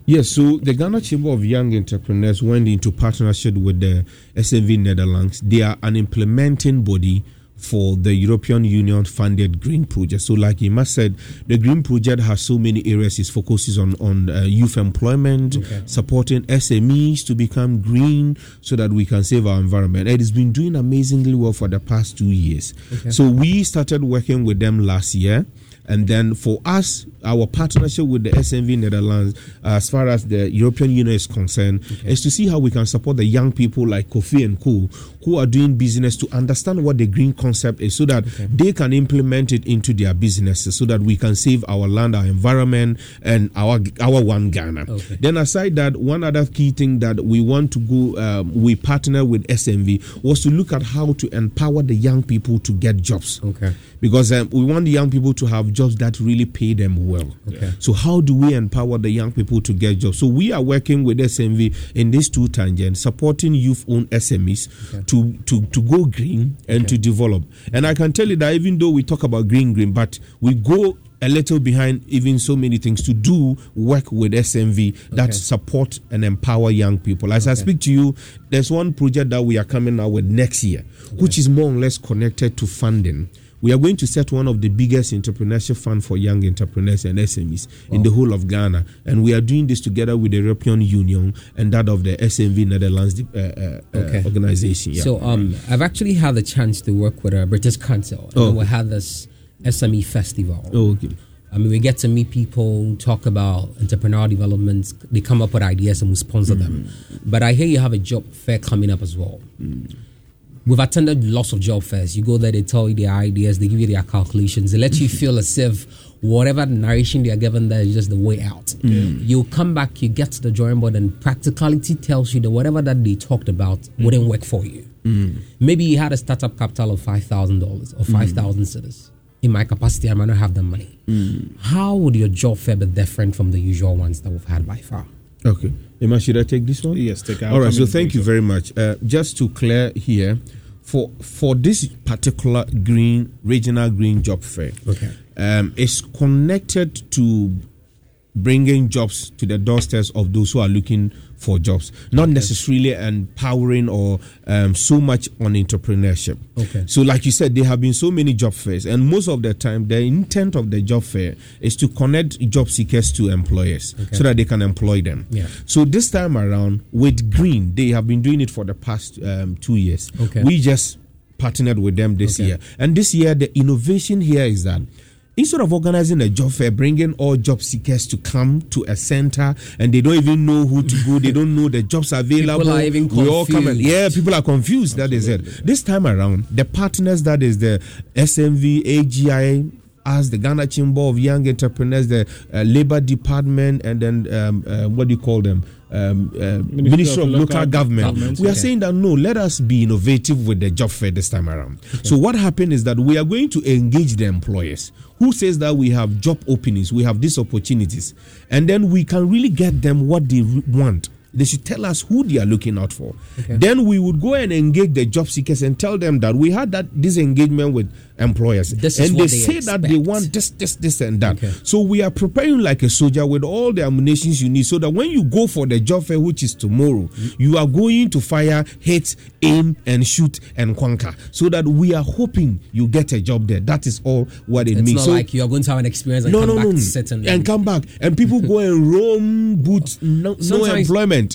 S39: Yes, so the Ghana Chamber of Young Entrepreneurs went into partnership with the SNV Netherlands. They are an implementing body for the European Union funded green project. So, like Ima said, the green project has so many areas. It focuses on on uh, youth employment, supporting SMEs to become green, so that we can save our environment. It has been doing amazingly well for the past two years.
S38: Okay.
S39: So we started working with them last year. And then for us, our partnership with the SNV Netherlands, uh, as far as the European Union is concerned, is to see how we can support the young people like Kofi and Co, who are doing business to understand what the green concept is, so that they can implement it into their businesses, so that we can save our land, our environment, and our our one Ghana.
S38: Okay.
S39: Then aside that, one other key thing that we want to go, um, we partner with SNV was to look at how to empower the young people to get jobs.
S38: Okay.
S39: Because um, we want the young people to have jobs that really pay them well.
S38: Okay.
S39: So how do we empower the young people to get jobs? So we are working with SNV in these two tangents, supporting youth-owned SMEs to, to to go green and to develop. And I can tell you that even though we talk about green, green, but we go a little behind even so many things to do work with SNV that
S38: Okay.
S39: support and empower young people. As I speak to you, there's one project that we are coming out with next year, which is more or less connected to funding. We are going to set one of the biggest entrepreneurship fund for young entrepreneurs and SMEs in the whole of Ghana, and we are doing this together with the European Union and that of the SNV Netherlands uh, uh, uh,
S38: Okay.
S39: organization. Yeah.
S38: So, um, I've actually had the chance to work with a British Council. And
S39: Oh.
S38: we had this SME festival.
S39: Oh, okay.
S38: I mean, we get to meet people, talk about entrepreneurial developments. They come up with ideas and we sponsor them. But I hear you have a job fair coming up as well. We've attended lots of job fairs. You go there, they tell you their ideas, they give you their calculations, they let you feel as if whatever narration they are given there is just the way out.
S39: Mm.
S38: You come back, you get to the drawing board, and practicality tells you that whatever that they talked about wouldn't work for you.
S39: Mm.
S38: Maybe you had a startup capital of five thousand dollars or five thousand cedis. In my capacity, I might not have the money.
S39: Mm.
S38: How would your job fair be different from the usual ones that we've had by far?
S39: Okay. Emma, should I take this one?
S40: Yes, take it.
S39: All right. So thank you very much. Uh, just to clear here, for for this particular green regional green job fair,
S38: Okay.
S39: um, it's connected to bringing jobs to the doorsteps of those who are looking for jobs, not necessarily empowering or um, so much on entrepreneurship.
S38: Okay.
S39: So, like you said, there have been so many job fairs, and most of the time, the intent of the job fair is to connect job seekers to employers
S38: Okay.
S39: so that they can employ them.
S38: Yeah.
S39: So this time around with Green, they have been doing it for the past um, two years.
S38: Okay.
S39: We just partnered with them this
S38: Okay.
S39: year, and this year the innovation here is that. Instead of organizing a job fair, bringing all job seekers to come to a center and they don't even know who to go, they don't know the jobs available.
S38: People are even
S39: we all come and yeah, people are confused. That is it. This time around, the partners that is the SNV, AGI, as the Ghana Chamber of Young Entrepreneurs, the uh, Labor Department, and then um, uh, what do you call them? Um, uh, Ministry, of, Local, Government.
S40: Government,
S39: We are
S40: okay.
S39: saying that no, let us be innovative with the job fair this time around. So what happened is that we are going to engage the employers who says that we have job openings, we have these opportunities, and then we can really get them what they want. They should tell us who they are looking out for. Then we would go and engage the job seekers and tell them that we had that this engagement with employers,
S38: This is
S39: and
S38: what
S39: they,
S38: they
S39: say that they want this, this, this, and that. So we are preparing like a soldier with all the ammunitions you need, so that when you go for the job fair, which is tomorrow, you are going to fire, hit, aim, and shoot and conquer. So that we are hoping you get a job there. That is all what it
S38: It's
S39: means.
S38: not
S39: so
S38: like you are going to have an experience and
S39: no,
S38: come
S39: no,
S38: back
S39: no,
S38: and,
S39: and come back, and people go and roam, boot, no, no
S38: Sometimes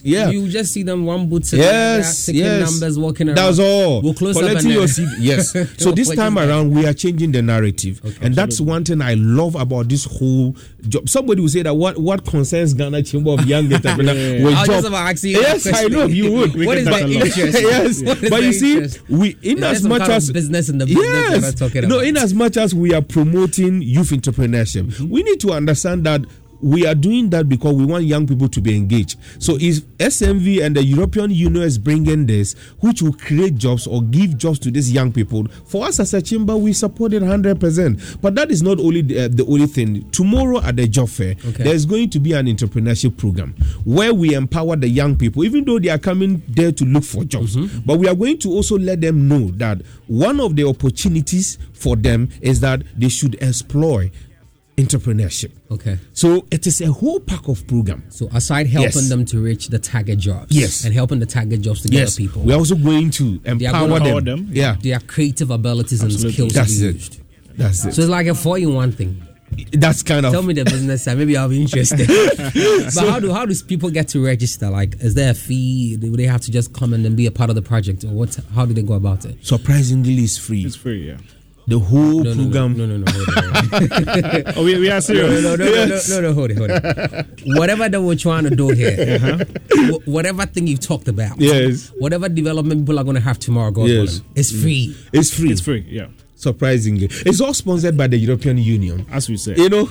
S39: Yeah.
S38: You just see them one boot
S39: Yes, yes.
S38: numbers, walking around.
S39: That's all.
S38: We'll close
S39: Collecting your CV. Yes. so this time around, we are changing the narrative, and that's one thing I love about this whole job. Somebody will say that what what concerns Ghana Chamber of Young Entrepreneurs
S38: Yeah. I was
S39: job.
S38: just about ask you
S39: yes, I know you would.
S38: What is the interest?
S39: yes,
S38: What
S39: but you see,
S38: interest?
S39: we in as much
S38: kind of
S39: as
S38: business in the business
S39: yes, no, in as much as we are promoting youth entrepreneurship,
S38: Mm-hmm.
S39: we need to understand that we are doing that because we want young people to be engaged. So if SNV and the European Union is bringing this, which will create jobs or give jobs to these young people, for us as a chamber, we support it 100%. But that is not only the, uh, the only thing. Tomorrow at the job fair,
S38: Okay.
S39: there's going to be an entrepreneurship program where we empower the young people, even though they are coming there to look for jobs.
S38: Mm-hmm.
S39: But we are going to also let them know that one of the opportunities for them is that they should exploit entrepreneurship.
S38: Okay.
S39: So it is a whole pack of program.
S38: So aside helping
S39: Yes.
S38: them to reach the target jobs,
S39: Yes.
S38: and helping the target jobs to
S39: Yes,
S38: get people,
S39: we're also going to
S38: they are
S39: empower
S38: gonna-
S39: them. Yeah,
S38: their creative abilities and skills
S39: That's
S38: to
S39: it.
S38: used.
S39: That's it.
S38: So it's like a four-in-one thing.
S39: That's kind of
S38: Tell me the business side. Maybe I'll be interested. but
S39: So-
S38: how do how does people get to register? Like, is there a fee? Do they have to just come in and be a part of the project, or what? How do they go about it?
S39: surprisingly it's free.
S40: It's free, yeah.
S39: The whole
S38: No, no, no,
S39: program.
S38: no, no, no.
S40: Oh, we, we are serious.
S38: No, no, no, no,
S40: Yes.
S38: no, no, no, hold it, hold it. Whatever that we're trying to do here, wh- whatever thing you've talked about,
S39: Uh-huh. Yes.
S38: whatever development people are going to have tomorrow, God
S39: Yes.
S38: willing, it's free.
S39: It's free.
S40: It's free, yeah.
S39: Surprisingly, it's all sponsored by the European Union.
S40: As we say.
S39: You know.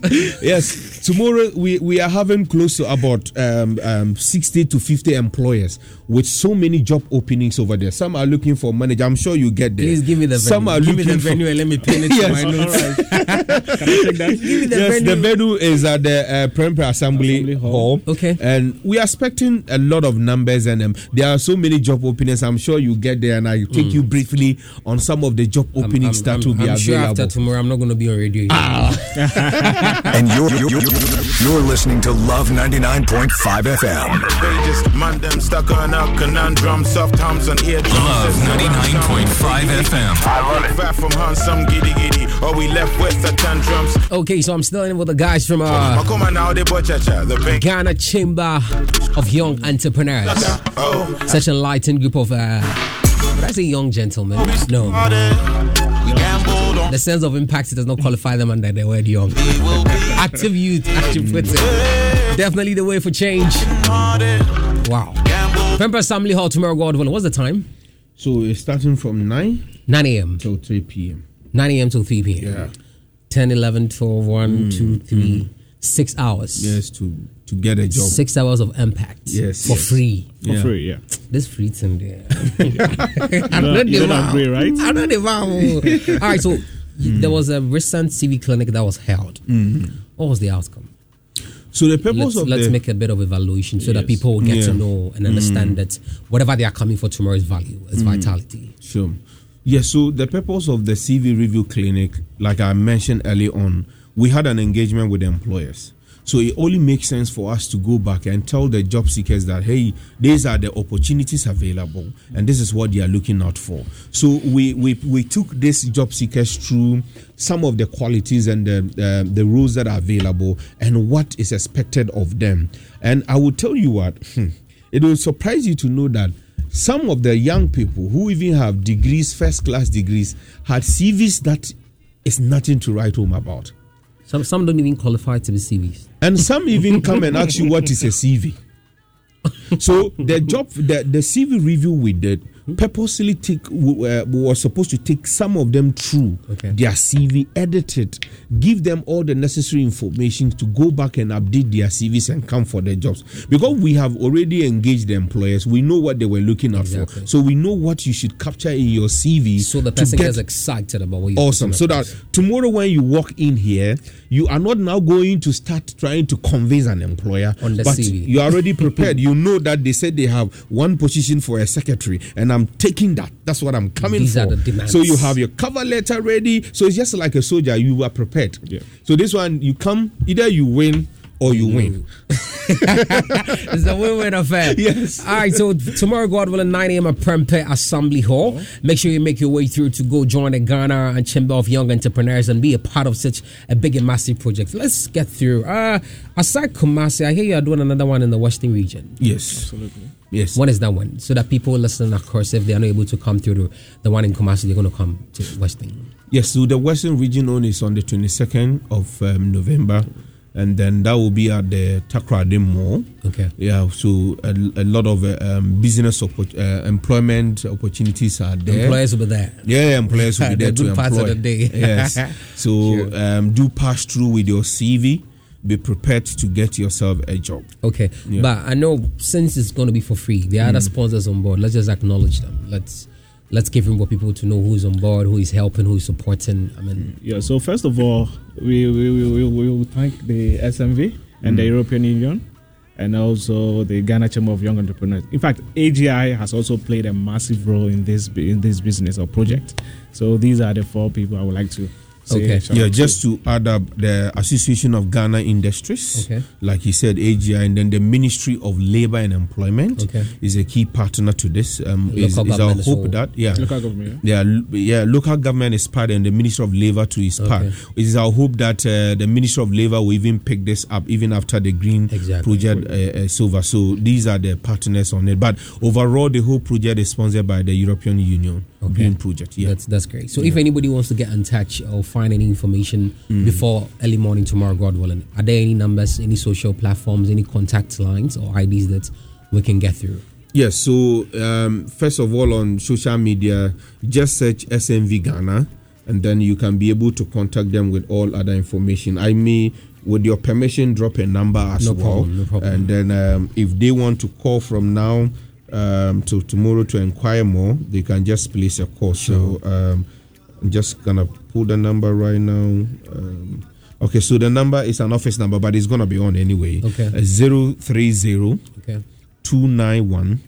S39: yes, tomorrow we, we are having close to about um, um, 60 to 50 employers with so many job openings over there. Some are looking for manager. I'm sure you get there.
S38: Please give me the venue.
S39: Some are
S38: give me
S39: looking
S38: the
S39: for-
S38: venue and let me pin it to
S39: Yes.
S38: my notes.
S40: Can I take that?
S38: Give me the
S39: yes,
S38: venue.
S39: the venue is at the uh, Prempeh Assembly,
S40: Assembly
S39: Hall.
S40: Hall.
S38: Okay.
S39: And we are expecting a lot of numbers, and um, there are so many job openings. I'm sure you get there, and I take you briefly on some of the job
S38: I'm-
S39: openings
S38: I'm,
S39: that will
S38: I'm,
S39: be
S38: I'm sure
S39: available.
S38: after tomorrow, I'm not going to be on radio.
S27: And you're, you're, you're, you're listening to Luv 99.5 FM.
S31: Pages, man, them stuck on a conundrum, soft hums on eardrums.
S41: Luv 99.5 FM.
S31: I love it. Far from handsome giddy giddy, or we left with the tantrums.
S38: Okay, so I'm still in with the guys from uh,
S31: now, the bank.
S38: Ghana Chamber of Young Entrepreneurs.
S31: Oh,
S38: Such an enlightened group of, uh, would I say young gentlemen? No.
S31: we gambled on.
S38: The sense of impact does not qualify them under the word young. Active youth, active put it. Definitely the way for change. Wow. Prempeh Assembly Hall tomorrow, God willing. What's the time?
S39: So it's starting from 9
S38: 9 a.m.
S39: till 3 p.m.
S38: 9 a.m. till 3 p.m.
S39: Yeah.
S38: 10, 11, 12, 1, 2, 3, 6 hours.
S39: Yes, to to get a job.
S38: Six hours of impact.
S39: Yes,
S38: For
S39: yes.
S38: free.
S40: For
S39: Yeah.
S40: free, yeah.
S38: This free thing there. I
S40: You
S38: know
S40: don't- you
S38: the
S40: agree, right?
S38: I know the wow. All right, so
S39: Hmm.
S38: there was a recent CV clinic that was held. What was the outcome?
S39: So the purpose
S38: Let's,
S39: of
S38: let's
S39: the
S38: make a bit of evaluation so that people will get to
S39: Yeah. Hmm.
S38: know and understand that whatever they are coming for tomorrow is value, is
S39: Hmm.
S38: vitality.
S39: Sure. Yes, so the purpose of the CV review clinic, like I mentioned earlier on, we had an engagement with employers. So it only makes sense for us to go back and tell the job seekers that hey, these are the opportunities available, and this is what they are looking out for. So we we, we took these job seekers through some of the qualities and the uh, the rules that are available and what is expected of them. And I will tell you what, it will surprise you to know that some of the young people who even have degrees, first class degrees, had CVs that is nothing to write home about.
S38: Some some don't even qualify to be CVs.
S39: And some even come and ask you what is a CV. So the job, the, the CV review we did purposely take uh, was supposed to take some of them through their CV, edit it, give them all the necessary information to go back and update their CVs and come for their jobs. Because we have already engaged the employers, we know what they were looking out for, so we know what you should capture in your CV.
S38: So the person gets excited about what you
S39: awesome. So that tomorrow when you walk in here, you are not now going to start trying to convince an employer
S38: On the
S39: but
S38: CV.
S39: You are already prepared. you know that they said they have one position for a secretary, and I'm taking that. That's what I'm coming
S38: These
S39: for.
S38: are the demands.
S39: So you have your cover letter ready. So it's just like a soldier. You are prepared.
S40: Yeah.
S39: So this one, you come either you win or you win.
S38: it's a win-win affair.
S39: Yes.
S38: All right. So tomorrow, God willing, 9 a.m. at Prempeh Assembly Hall. Make sure you make your way through to go join the Ghana and Chamber of Young Entrepreneurs and be a part of such a big and massive project. Let's get through. Uh, aside Kumasi, I hear you are doing another one in the Western region.
S39: Yes.
S40: Absolutely.
S39: Yes.
S38: When is that one? So that people listening, of course, if they are not able to come through the, the one in Kumasi, they're going to come to Western.
S39: Yes, so the Western region one is on the 22nd of um, November, and then that will be at the Takoradi Mall.
S38: Okay.
S39: Yeah, so a, a lot of uh, um, business oppo- uh, employment opportunities are there.
S38: Employers will be there.
S39: Yeah, employers will be
S38: The
S39: there to
S38: good parts
S39: employ.
S38: of the day.
S39: yes. So um, do pass through with your CV. Be prepared to get yourself a job.
S38: Okay,
S39: Yeah.
S38: but I know since it's going to be for free, there are other
S39: Mm.
S38: sponsors on board. Let's just acknowledge them. Let's let's give him more people to know who's on board, who is helping, who is supporting. I mean,
S40: Yeah, so first of all, we we, we, we, we will thank the SNV and the
S38: Mm.
S40: European Union and also the Ghana Chamber of Young Entrepreneurs. In fact, AGI has also played a massive role in this in this business or project. So these are the four people I would like to say. shout
S39: Yeah, just to add up the Association of Ghana Industries,
S38: Okay.
S39: like he said, AGI, and then the Ministry of Labor and Employment
S38: Okay.
S39: is a key partner to this. Um,
S38: Local
S39: is, is our hope
S38: well.
S39: that yeah,
S40: Local government,
S39: yeah, l- yeah, local government is part, and the Ministry of Labor too is part.
S38: Okay.
S39: It is our hope that uh, the Ministry of Labor will even pick this up even after the Green
S38: Exactly.
S39: Project uh, is over. So these are the partners on it. But overall, the whole project is sponsored by the European Union Green Project. Yeah.
S38: that's that's great. So if anybody wants to get in touch or find any information
S39: Mm.
S38: before early morning tomorrow, God willing, are there any numbers, any social platforms, any contact lines or IDs that we can get through?
S39: Yes, so um, first of all, on social media, just search SNV Ghana, and then you can be able to contact them with all other information. I may, with your permission, drop a number as
S38: No
S39: well.
S38: problem, no problem.
S39: And then um, if they want to call from now um, to tomorrow to inquire more, they can just place a call. So um, I'm just gonna pull the number right now. Um, okay, so the number is an office number, but it's gonna be on anyway.
S38: Okay.
S39: Zero three zero.
S38: Okay.
S39: 291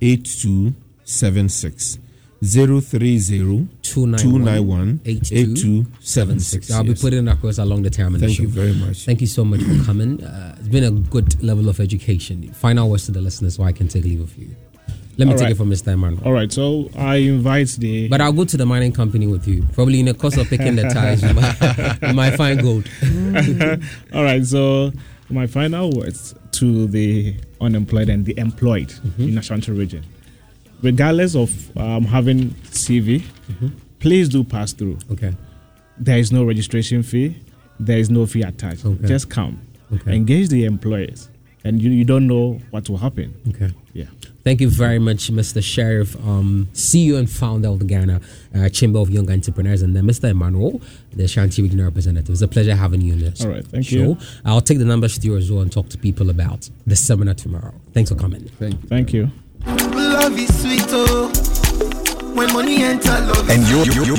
S39: 8276 030 291 8276
S38: I'll be
S39: Yes.
S38: putting it across along the the
S39: Thank you very much.
S38: Thank you so much for coming. Uh, it's been a good level of education. Final words to the listeners so I can take leave of you. Let me
S40: All
S38: take
S40: right.
S38: it from Mr. Emmanuel.
S40: All right, so I invite the.
S38: But I'll go to the mining company with you. Probably in the course of picking the ties, you might, you might find gold.
S40: All right, so my final words to the unemployed and the employed in Ashanti region. Regardless of um, having CV, please do pass through.
S38: Okay.
S40: There is no registration fee. There is no fee attached.
S38: Okay.
S40: Just come.
S38: Okay.
S40: Engage the employers. And you, you don't know what will happen.
S38: Okay.
S40: Yeah.
S38: Thank you very much, Mr. Sheriff, um, CEO and founder of the Ghana uh, Chamber of Young Entrepreneurs, and then Mr. Emmanuel, the Shanti Regional Representative. It's a pleasure having you in this
S40: All right, thank
S38: show.
S40: you.
S38: I'll take the numbers to you as well and talk to people about the seminar tomorrow. Thanks for coming.
S39: Thank you.
S40: Thank you
S34: love is sweet, oh. When money enter, love
S27: and you're, you're, you're,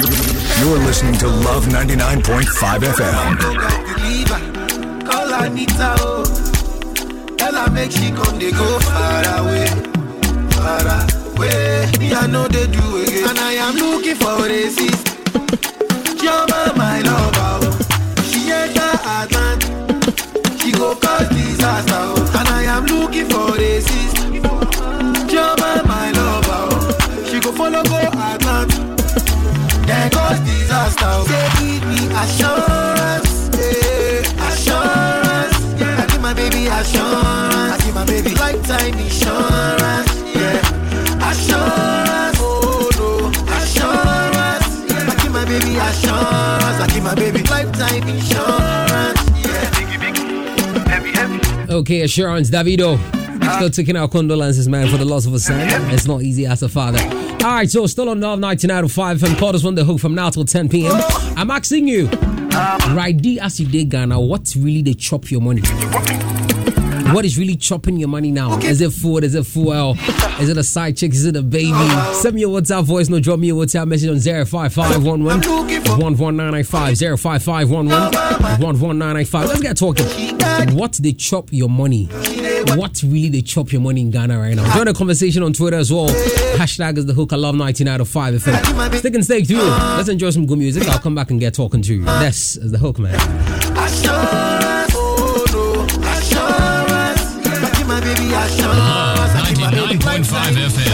S27: you're listening to Luv 99.5 FM.
S34: Call Anita, oh. Tell her make she come, they go far away. Far away. Me, I know they do. And I am looking for my oh. She enter She go cause
S7: disaster, oh. And I am looking for Assurance, yeah. Assurance. I give my baby assurance. I give my baby lifetime insurance, yeah. Assurance, oh no. Assurance. I give my baby assurance. I give my baby lifetime insurance, yeah.
S38: Okay, Assurance, Davido. Still taking our condolences, man, for the loss of a son. It's not easy as a father. All right, so still on 19 out of 5 and quarters on the hook from now till 10 p.m. I'm asking you, right D as you did Ghana, what's really the chop your money? What is really chopping your money now? Okay. Is it food? Is it fuel? Is it a side chick? Is it a baby? Send me your WhatsApp voice. No, drop me your WhatsApp message on 05511 11995. 11995. Let's get talking. What they chop your money? What really they chop your money in Ghana right now? Join the conversation on Twitter as well. Hashtag is the hook. I love 19 out of 5 FM. Stick and stake, too. Let's enjoy some good music. I'll come back and get talking to you. This is the hook, man.
S7: Oh,
S33: 99.5 FM.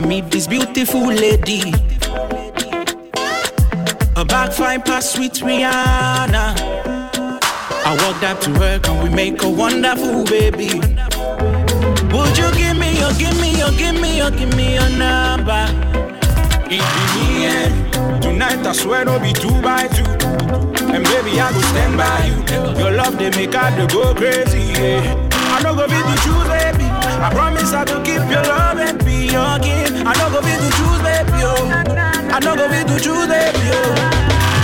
S7: I
S33: meet this beautiful lady. A back fine past sweet Rihanna. I walked up to her, and we make a wonderful baby. Would you give me your, give me your, give me your, give me your number? It be me and tonight I swear it'll be two by two. And baby I go stand by you. Your love they make out to go crazy. Yeah. I no go be to choose, baby. I promise I go keep your love and your king. I no go be to choose, baby. Oh. I no go be to choose, baby. Oh.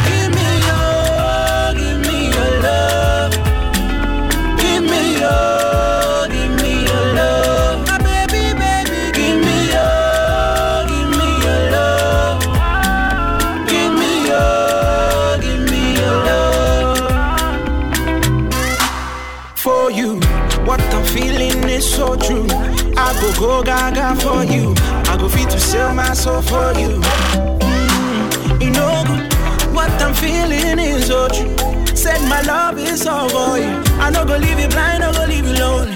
S33: Give me your, give me your love. Give me your, I go go gaga for you. I go fit to sell my soul for you. Mm, you know good. What I'm feeling is so true. Said my love is all for you. I no go leave you blind, I go leave you lonely.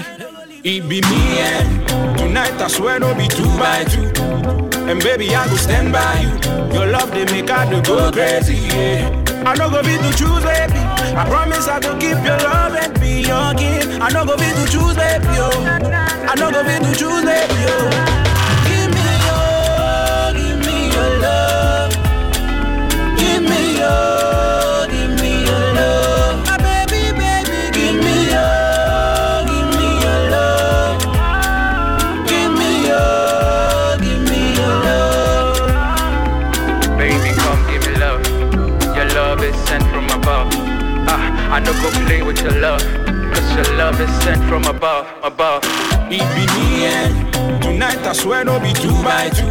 S33: It be me and tonight I swear no be two by two. And baby I go stand by you. Your love they make I go crazy. Yeah. I no go be to choose, baby. I promise I go keep your love your king. I no go be to choose, baby. Oh. I no go be to choose, baby. Oh. Give me your, give me your love. Give me your, give me your love. My baby, baby, give me your, give me your love. Give me your, give me your love.
S42: Baby, come give me love. Your love is sent from above. Ah, I no go play with your love. Your love is sent from above, above.
S33: It be me and tonight I swear no be two by two.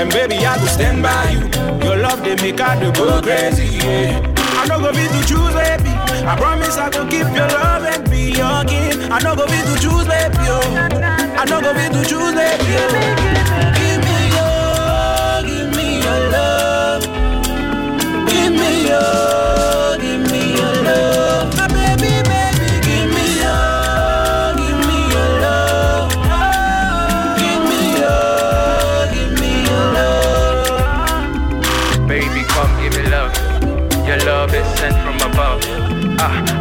S33: And baby I go stand by you. Your love they make I to go crazy. Yeah. I no go be to choose, baby. I promise I go keep your love and be your king. I no go be to choose, baby. Oh. I no go be to choose, baby. Oh. Give me your, give me your love. Give me your,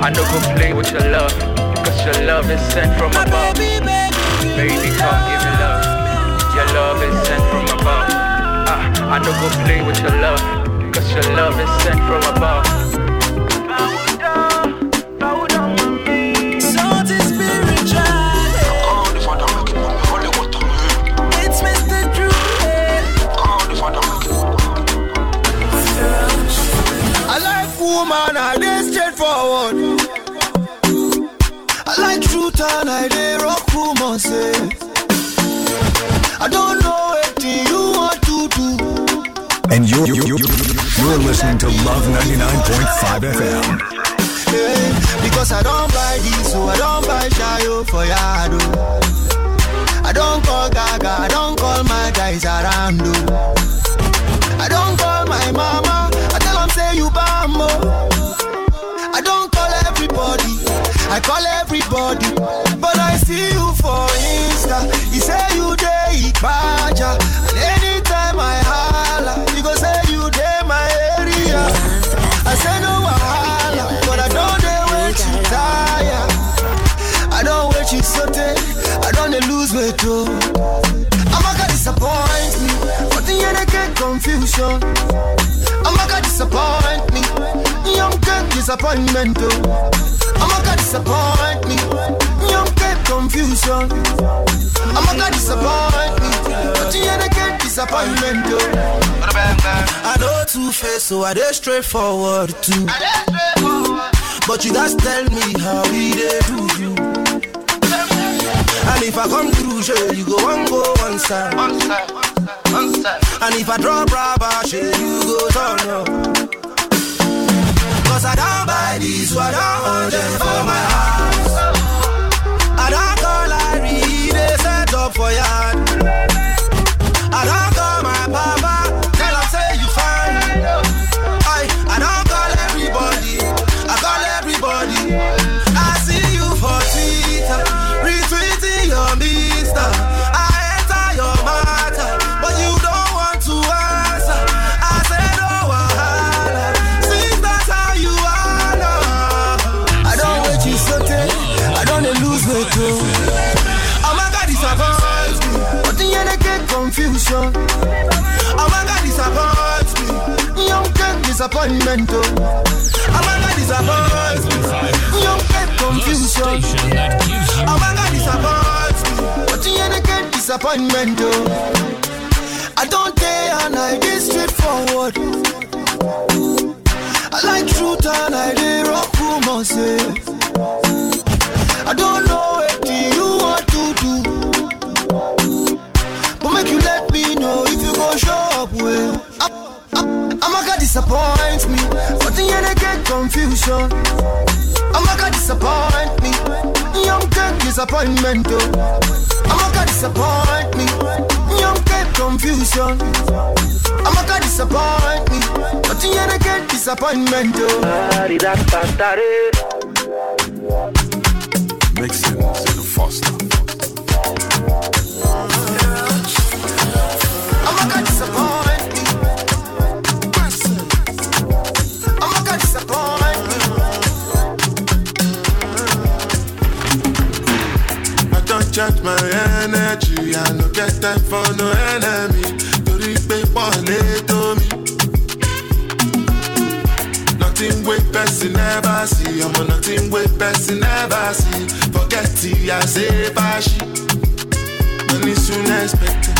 S42: I no go play with your love. Cause your love is sent from above. Baby, come give me love. Your love is sent from above. Ah, I no go play with your love. Cause your love is sent from above.
S43: And I dey rock woman say. Eh. I don't know what you want to do.
S27: And you're, you, you, you're listening to Luv 99.5 FM.
S43: Yeah, because I don't buy this, so I don't buy Shayo for Yado. I don't call Gaga, I don't call my guys around. oh. I don't call my mama, I tell them say you bambo. Oh. I call everybody. But I see you for Insta, you say you day Ibaja. And anytime I holla, you go say you day my area. I say no wahala, but I don't dey wait you tire. I don't wait you sote, I don't dey lose weight oh. I'm gonna disappoint me, but the end I get confusion. I'm gonna disappoint me, young get disappointment oh. I'm gonna disappoint me, young get confusion. I'm gonna disappoint me, but end I get disappointment oh. I know two face, so I dey straightforward too. But you just tell me how we dey do you. And if I come through, sure, you go one go one side. One side, one side. And if I drop rubber, sure, you go turn up. Cause I don't buy this, I don't want them for my house. I don't call Larry, they set up for yard. I don't disappointment. Oh my God, disappoints me. Young get confusion. Oh my God, disappoints me. But the end get disappointment too. I don't care and I get straightforward. I like truth and I dey rock rumors. I don't know what you want to do, but make you let me know if you go show. I'm gonna disappoint me, but the end get confusion. I'm gonna disappoint me, young get disappointment. Oh. I'm gonna disappoint me, young get confusion. I'm gonna disappoint me, but the end get disappointment.
S44: Mixing in the
S43: oh. Foster.
S7: I my energy. I no get time for no enemy. Torí pé pọ̀lẹ́ tó mi. Nothing wey person never see. Ọmọ nothing wey person never see. Forget ti I say fashi. Money soon expected.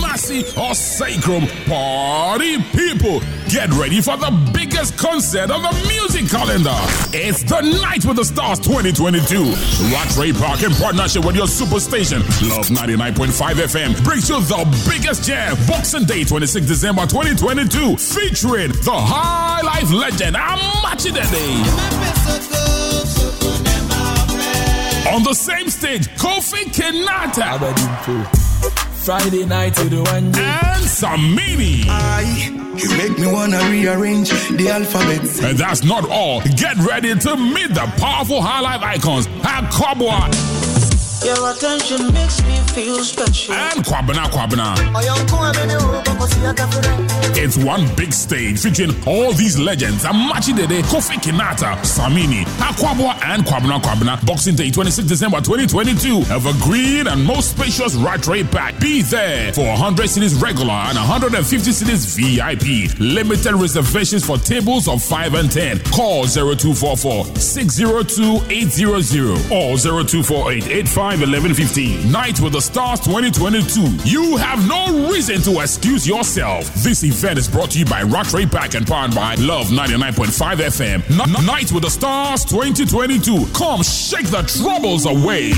S10: Massey or Sacrum Party people. Get ready for the biggest concert of the music calendar. It's the Night with the Stars 2022. Rattray Park in partnership with your superstation, Luv 99.5 FM, brings you the biggest jam, Boxing Day 26 December 2022, featuring the High Life legend, Amachidede. On the same stage, Kofi Kinata.
S45: Friday night to the one
S10: And Samini.
S45: You make me wanna rearrange the alphabet.
S10: And that's not all. Get ready to meet the powerful high life icons, Akwaboah
S46: Your attention makes me feel special.
S10: and Kwabena Kwabena.
S43: Oh,
S10: It's one big stage featuring all these legends Amakye Dede, Kofi Kinata, Samini, Akwaboah, and Kwabena Kwabena. Boxing Day 26 December 2022. Evergreen and most spacious Rattray Park. Be there for 100 cedis regular and 150 cedis VIP. Limited reservations for tables of 5 and 10. Call 0244 602 800 or 0248 85 1115. Night with the Stars 2022. You have no reason to excuse yourself. This event is brought to you by Rattray Park and powered by Luv 99.5 FM. N- Night with the Stars 2022. Come shake the troubles away.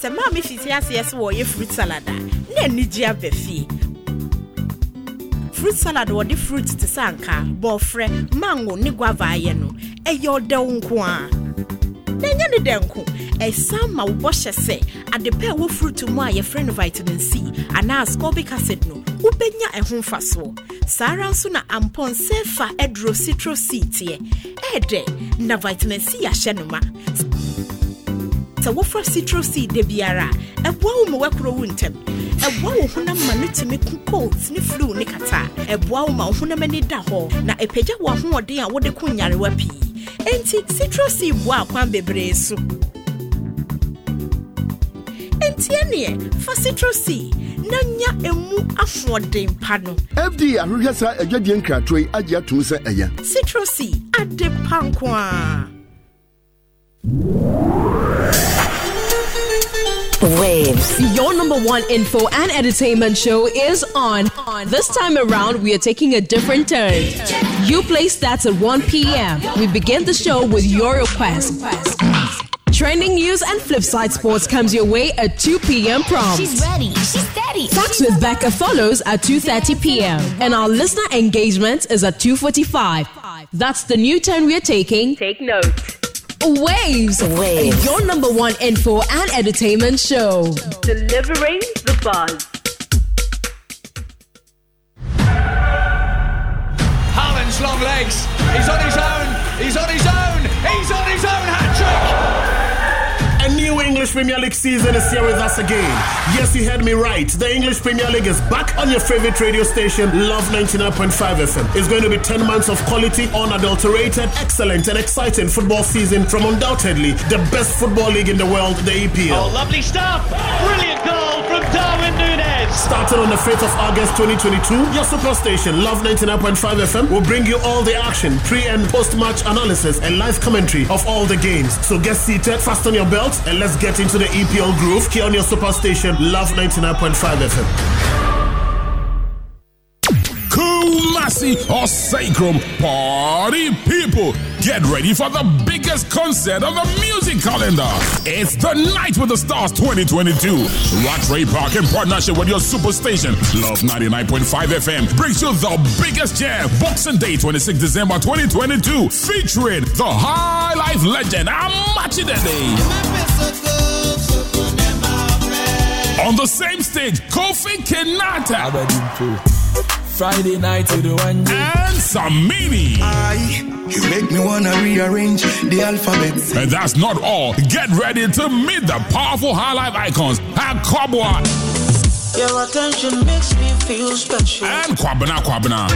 S47: sɛ maa me fiti aseɛ sɛ wɔyɛ fruit salad a na fie fruit salad wɔde fruit te sɛ anka bɔɔfrɛ mango ne guava ayɛ no ɛyɛ ɔdɛw nko a. Na ɛnyɛ ne dɛ nko ɛsan ma wo bɔhyɛ sɛ ade pɛ ɛwɔ fruit mu a yɛfrɛ no vitamin c anaa ascorbic acid no wobɛnya ɛho mfasoɔ. Saa ara nso na ampɔnsɛ fa aduro citro c teɛ ɛyɛ dɛ na vitamin c ahyɛ no ma. Sɛ wofra citro seed da biara ɛboa wo ma woakoro wo ntɛm ɛboa wo honam ma no tumi ko colds ne flu ne kata. Ɛboa wo ma wo honam ani da hɔ. Na ɛpagya wo ahoɔden a wode ko nyarewa pii. Enti citro seed boa akwan bebree so. Enti ɛneɛ fa citro seed na nya emu ahoɔden pa no.
S22: Fda ahwehwɛ saa adwadie nkratoɔ yi agye atom sɛ ɛyɛ.
S47: Citro seed ade pa nko a
S48: Waves. Your number one info and entertainment show is on. This time around, we are taking a different turn. You play starts at 1 p.m. We begin the show with your request. Trending news and Flipside Sports comes your way at 2 p.m. prompt.
S49: She's ready. She's steady.
S48: Facts with Becca follows at 2.30 p.m. And our listener engagement is at 2.45. That's the new turn we're taking. Take note. Waves.
S49: Waves.
S48: Your number one info and entertainment show. Delivering the buzz.
S50: Haaland's long legs. He's on his own. He's on his own. He's on his own hat trick.
S25: English Premier League season is here with us again. Yes, you heard me right. The English Premier League is back on your favorite radio station, Luv 99.5 FM. It's going to be 10 months of quality, unadulterated, excellent, and exciting football season from undoubtedly the best football league in the world, the EPL.
S50: Oh, lovely stuff. Brilliant goal from Darwin Núñez.
S25: Starting on the 5th of August 2022, your super station, Luv 99.5 FM, will bring you all the action, pre and post match analysis, and live commentary of all the games. So get seated, fasten your belts, and let's get into the EPL groove here on your super station, Luv 99.5 FM.
S10: Kumasi or Sacrum party people. Get ready for the biggest concert of the music calendar. It's the Night with the Stars 2022. Rattray Park in partnership with your superstation, Luv 99.5 FM, brings you the biggest jam, Boxing Day 26 December 2022, featuring the High Life legend, Amakye On the same stage, Kofi Kinata.
S45: Friday night to the one
S10: And Samini.
S45: I, you make me wanna rearrange the alphabet.
S10: And that's not all. Get ready to meet the powerful high life icons Akwaboah
S46: Your attention makes me feel special.
S10: and Kwabena Kwabena.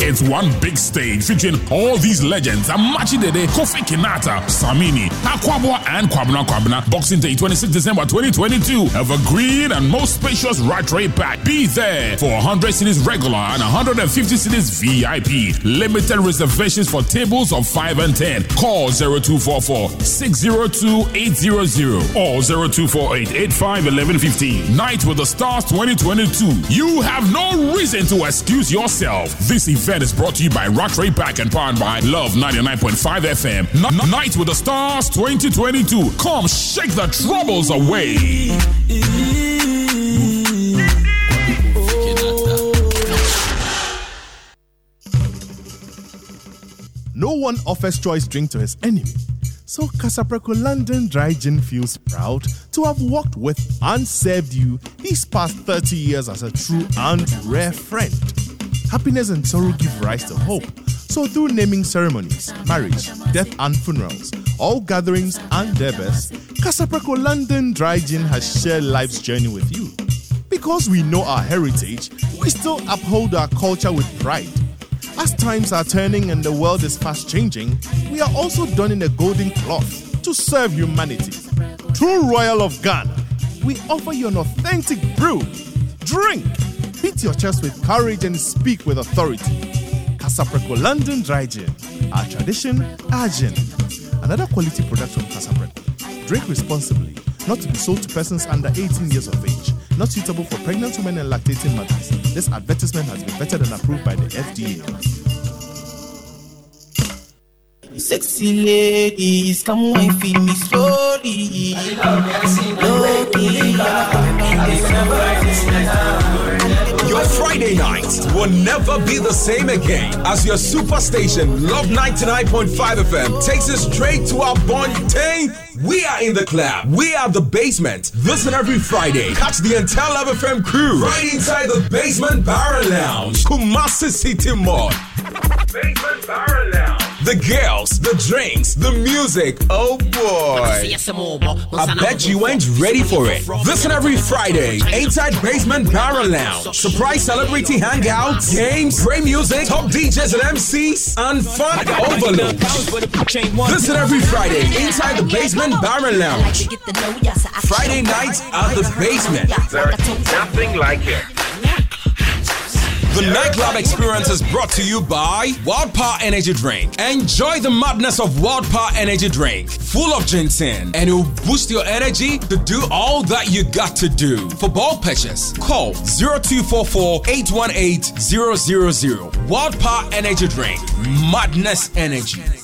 S10: It's one big stage featuring all these legends Amakye Dede, Kofi Kinata, Samini, Akwaboah, and Kwabena Kwabena. Boxing Day 26 December 2022. Evergreen and most spacious Rattray Park. Be there for 100 cedis regular and 150 cedis VIP. Limited reservations for tables of 5 and 10. Call 0244 602 800 or 0248 85 1115. Night with the Stars 2022. You have no reason to excuse yourself. This event is brought to you by Rattray Park and powered by Luv 99.5 FM. N- Night with the Stars 2022. Come shake the troubles away.
S51: No one offers choice drink to his enemy. So Kasapreko London Dry Gin feels proud to have worked with and served you these past 30 years as a true and rare friend. Happiness and sorrow give rise to hope. So through naming ceremonies, marriage, death and funerals, all gatherings and their best, Kasapreko London Dry Gin has shared life's journey with you. Because we know our heritage, we still uphold our culture with pride. As times are turning and the world is fast changing, we are also donning a golden cloth to serve humanity. True Royal of Ghana, we offer you an authentic brew. Drink, beat your chest with courage and speak with authority. Kasapreko London Dry Gin, our tradition, our gin. Another quality product from Kasapreko. Drink responsibly, not to be sold to persons under 18 years of age. Not suitable for pregnant women and lactating mothers. This advertisement has been vetted and approved by the FDA.
S46: Sexy ladies, come wine feed me slowly.
S8: Your Friday nights will never be the same again as your superstation Luv 99.5 FM takes us straight to our Bontain. We are in the club. We are the basement. This and every Friday. Catch the entire Luv FM crew right inside the Basement Barrel Lounge, Kumasi City Mall. Basement Barrel Lounge. The girls, the drinks, the music. Oh boy. I bet you ain't ready for it. Listen every Friday, inside Basement Barrel Lounge. Surprise celebrity hangouts, games, great music, top DJs and MCs, and fun overload. This and every Friday, inside the Basement Barrel Lounge. Friday nights at the basement.
S52: There's nothing like it.
S8: The nightclub experience is brought to you by Wild Power Energy Drink. Enjoy the madness of Wild Power Energy Drink, full of ginseng, and it will boost your energy to do all that you got to do. For bulk purchase, call 0244 818 000. Wild Power Energy Drink, madness energy.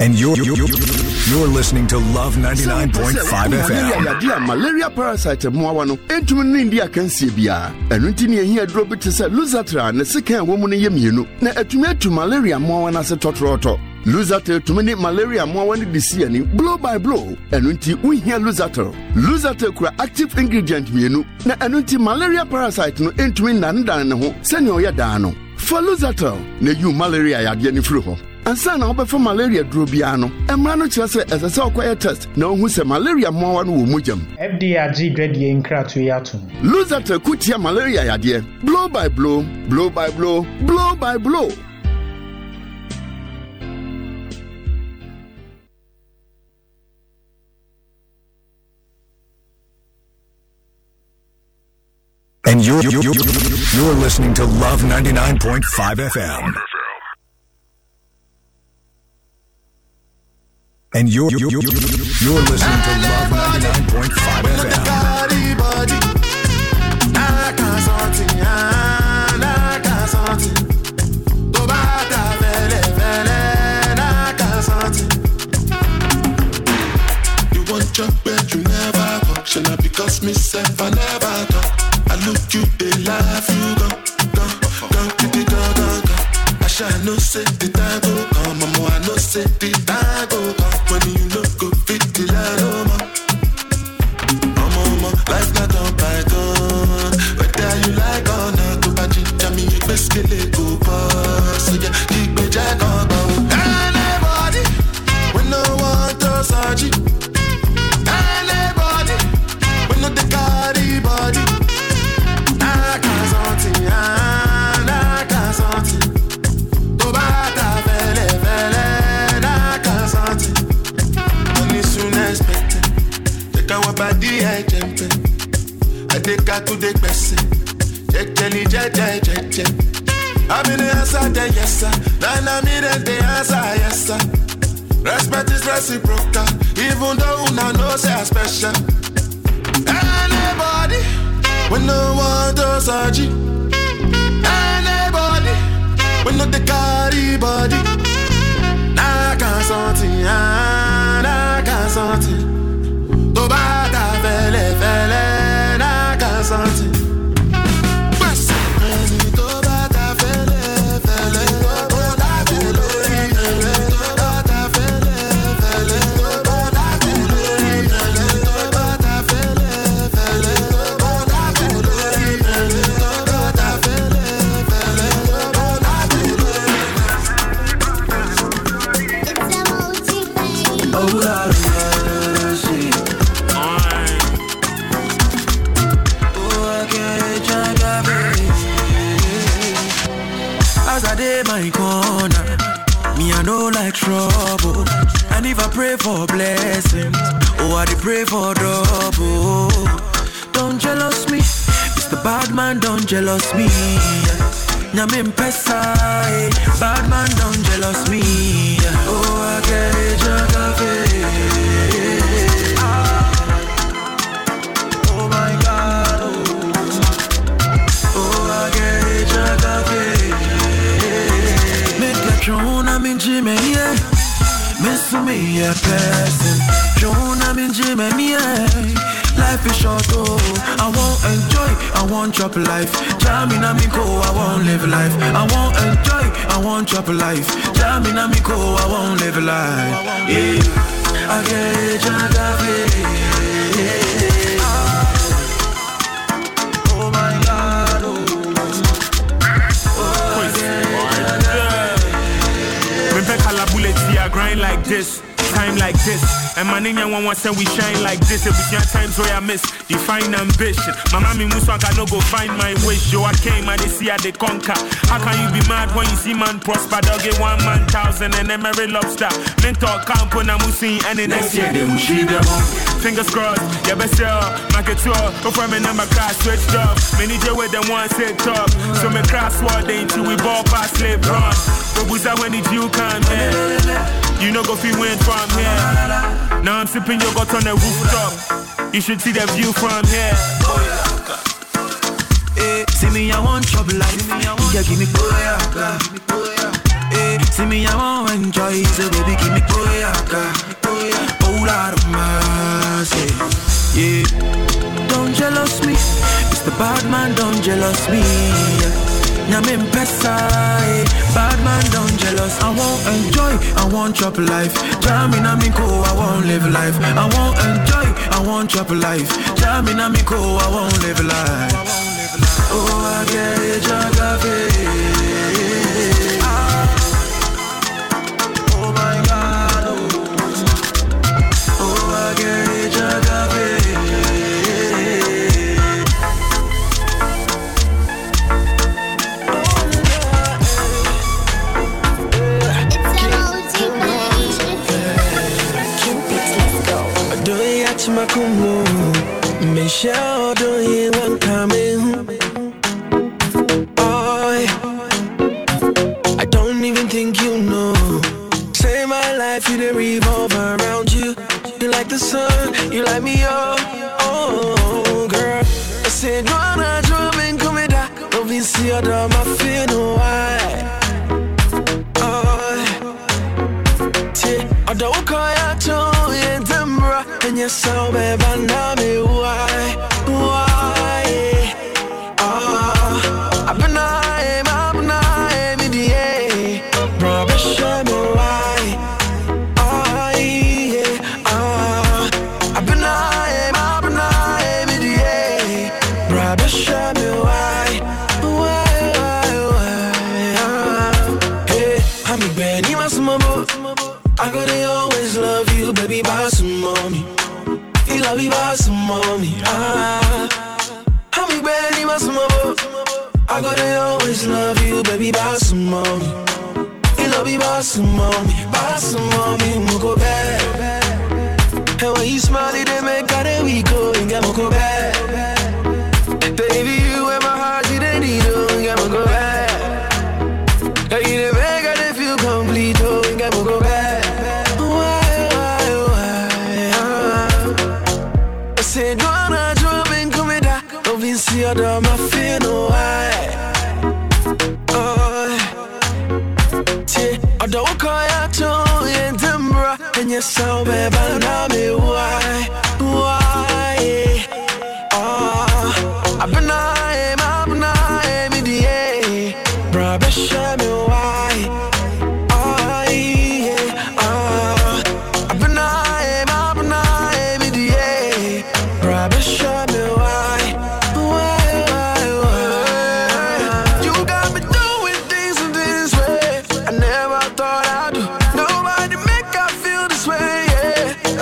S27: And you're, you're, you're, listening to Luv 99.5 FM.
S22: a malaria parasite mmoawa no. Ɛntumi ne ndi akansie biara ɛno nti ne ɛhia aduro bi te sɛ lusatra a ne sekan a ɛwɔ mu no yɛ mmienu. Na atumi atu malaria mmoawa no ase tɔtrɔɔtɔ. Lusatel tumi ne malaria mmoawa no de si ani blow by blow. Ɛno nti wohia lusatel lusatel kura active ingredient mmienu. Na ɛno nti malaria parasite no ɛntumi nnanedane ne ho sɛnea ɔyɛ daa no. Fa lusatel na yiw malaria yadeɛ no firi hɔ ansa na wobɛfa malaria duro biara no mmara no kyerɛ sɛ ɛsɛ sɛ wokɔyɛ test na wohu sɛ malaria mmoawa no wɔ mugyam
S23: fda agye dwadie nkratoɔ yi ato mu.
S22: Losatel ko tia malaria yadeɛ. Blow by blow blow by blow blow by blow.
S27: And you're, you're, you're, you're listening to Luv 99.5 FM. And you're, you're, you're, you're listening to Luv 99.5 FM.
S7: Body, body. Because myself, I never come. I look you, they laugh, you go, go, go. I shall no say the time go come, mama, I know say the time go come. When you look go fit the line, oh, ma. Mama, mama, life not on by gun. Whether you like or not, to buy ginger me, best get it go boss. So yeah, keep me jack on check, check. I'm in the answer, then yes, sir. Then I'm in the answer, yes, sir. Respect is reciprocal, even though una know say I special. Anybody, when no one does surgery. Anybody, when no the carry body. For double. Don't jealous me, Mr. Badman, don't jealous me. Nyamin pesa, eh. bad man don't jealous me. Oh I get it, Oh my God, oh, oh I get it, Make a tune, I'm in Jimmy, yeah. Miss me a person. I'm in yeah. Life is short, oh. I won't enjoy, I won't chop life. Jamming, I'm in co, I won't live life. I won't enjoy, I won't chop life. Jamming, I'm in co, I won't live life. Yeah, I get it, Oh
S36: Me pe kala grind like this. Time like this, and my nigga one one say we shine like this. If we times where I miss, define ambition. My mommy muswaka no go find my wish. Yo, I came and they see how they conquer. How can you be mad when you see man prosper? They'll get one man thousand and then marry lobster. Mentor camp when I'm seeing and then next year they will see them. Fingers crossed, yeah, best sell. Market tour, go from a number class switched up. Many day with them one set top. So me crossword they until we ball past slip run. But was that when the Jew come here? You know go feel win from here. Now I'm sipping yogurt on the rooftop. You should see the view from here.
S7: Eh, see me, I want trouble life. Yeah, give me boyaka. Eh, see me, I want enjoy. So baby, give me boyaka. Oh, Lord of mercy. Yeah, don't jealous me. Mr. Badman, don't jealous me. Nyamin pesa, eh. bad man don't jealous. I won't enjoy, I won't chop life. Jamming on me co, I won't live life. I won't enjoy, I won't chop life. Jamming on me co, I won't live life. Oh, I get it,
S33: comme l'eau, mes chers. so bad by now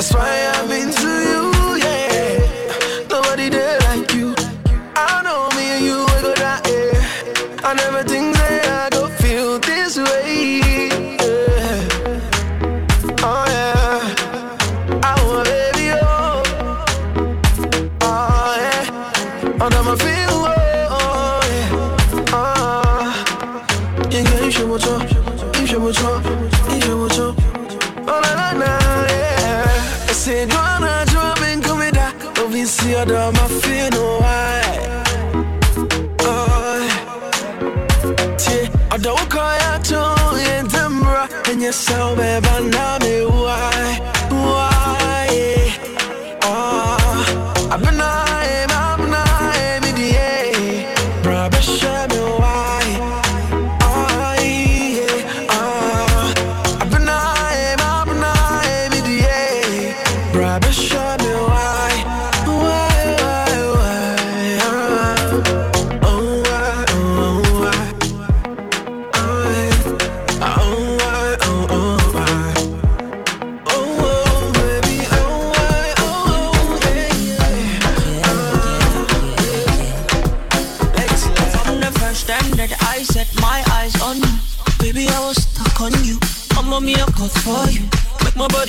S33: That's why I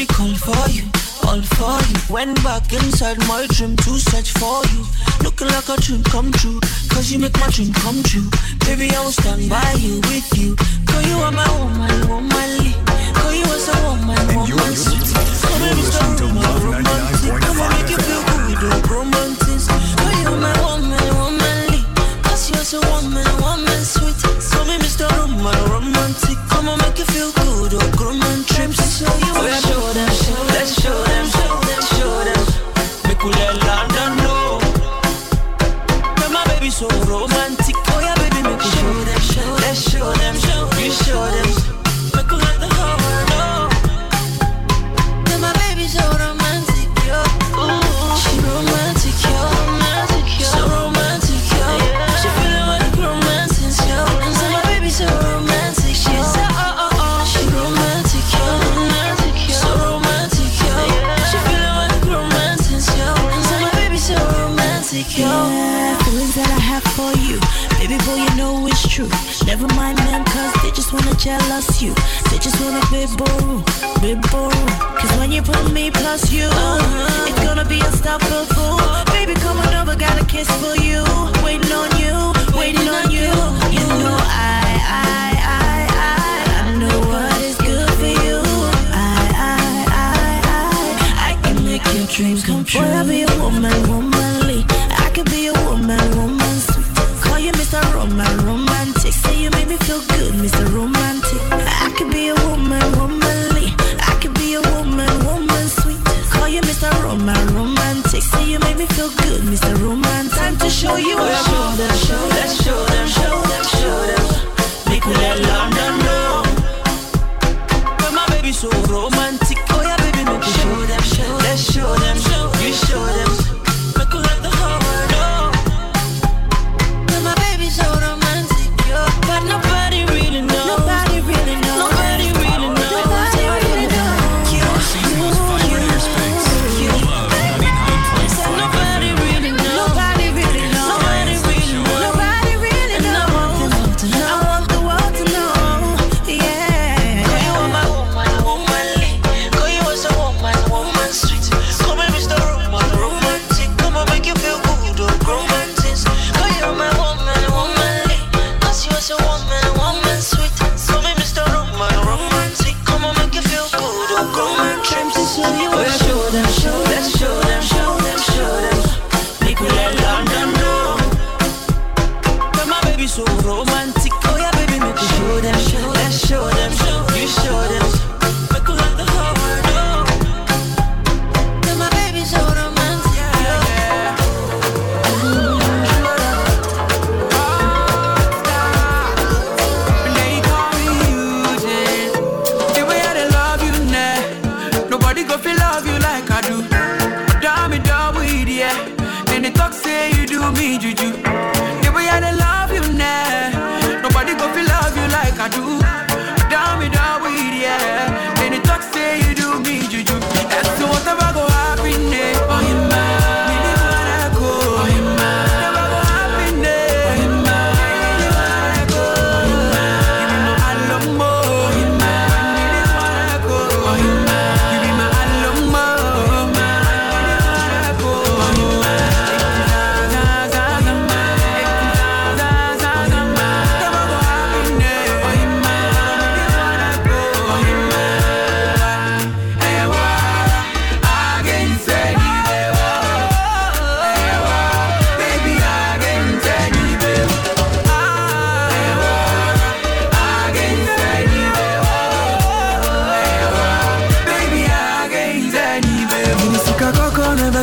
S33: body come
S37: for you, all for you. Went back inside my dream to search for you. Looking like a dream come true, cause you make my dream come true. Baby, I will stand by you with you. Cause you are my woman, womanly. Cause you are so woman, woman. So baby, stop romantic. I'ma make you feel good with romantic.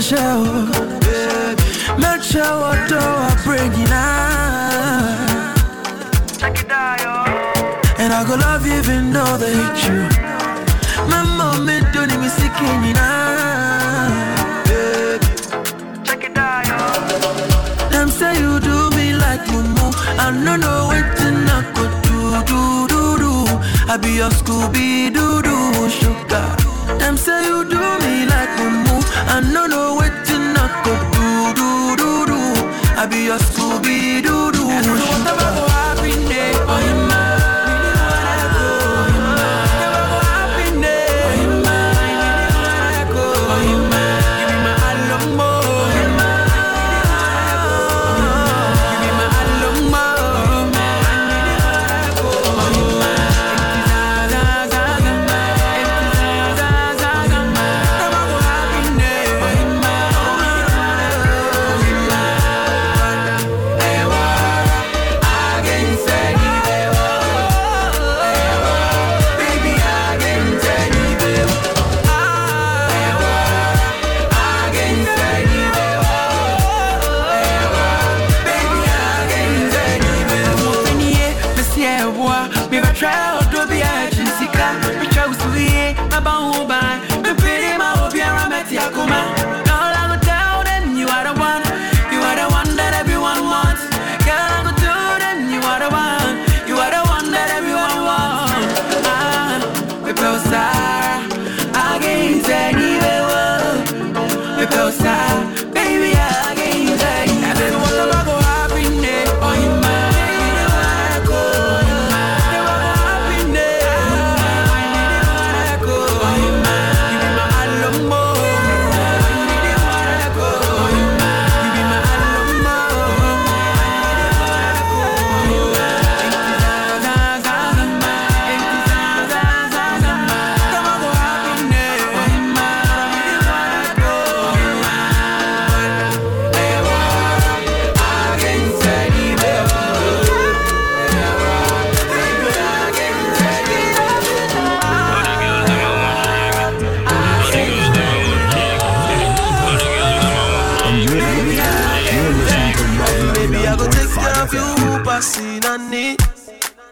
S37: na shower. Yeah.
S53: Not shower I
S33: bring it out. And I go love you even though they hate you. My mom don't even see me now. Yeah. Check it out, yo. Them say you do me like mumu. I no know what to not go do do do do. I be your Scooby Doo Doo sugar. Them say you do me like mumu. I no know what to knock. go do do do do. I be your Scooby Doo Doo.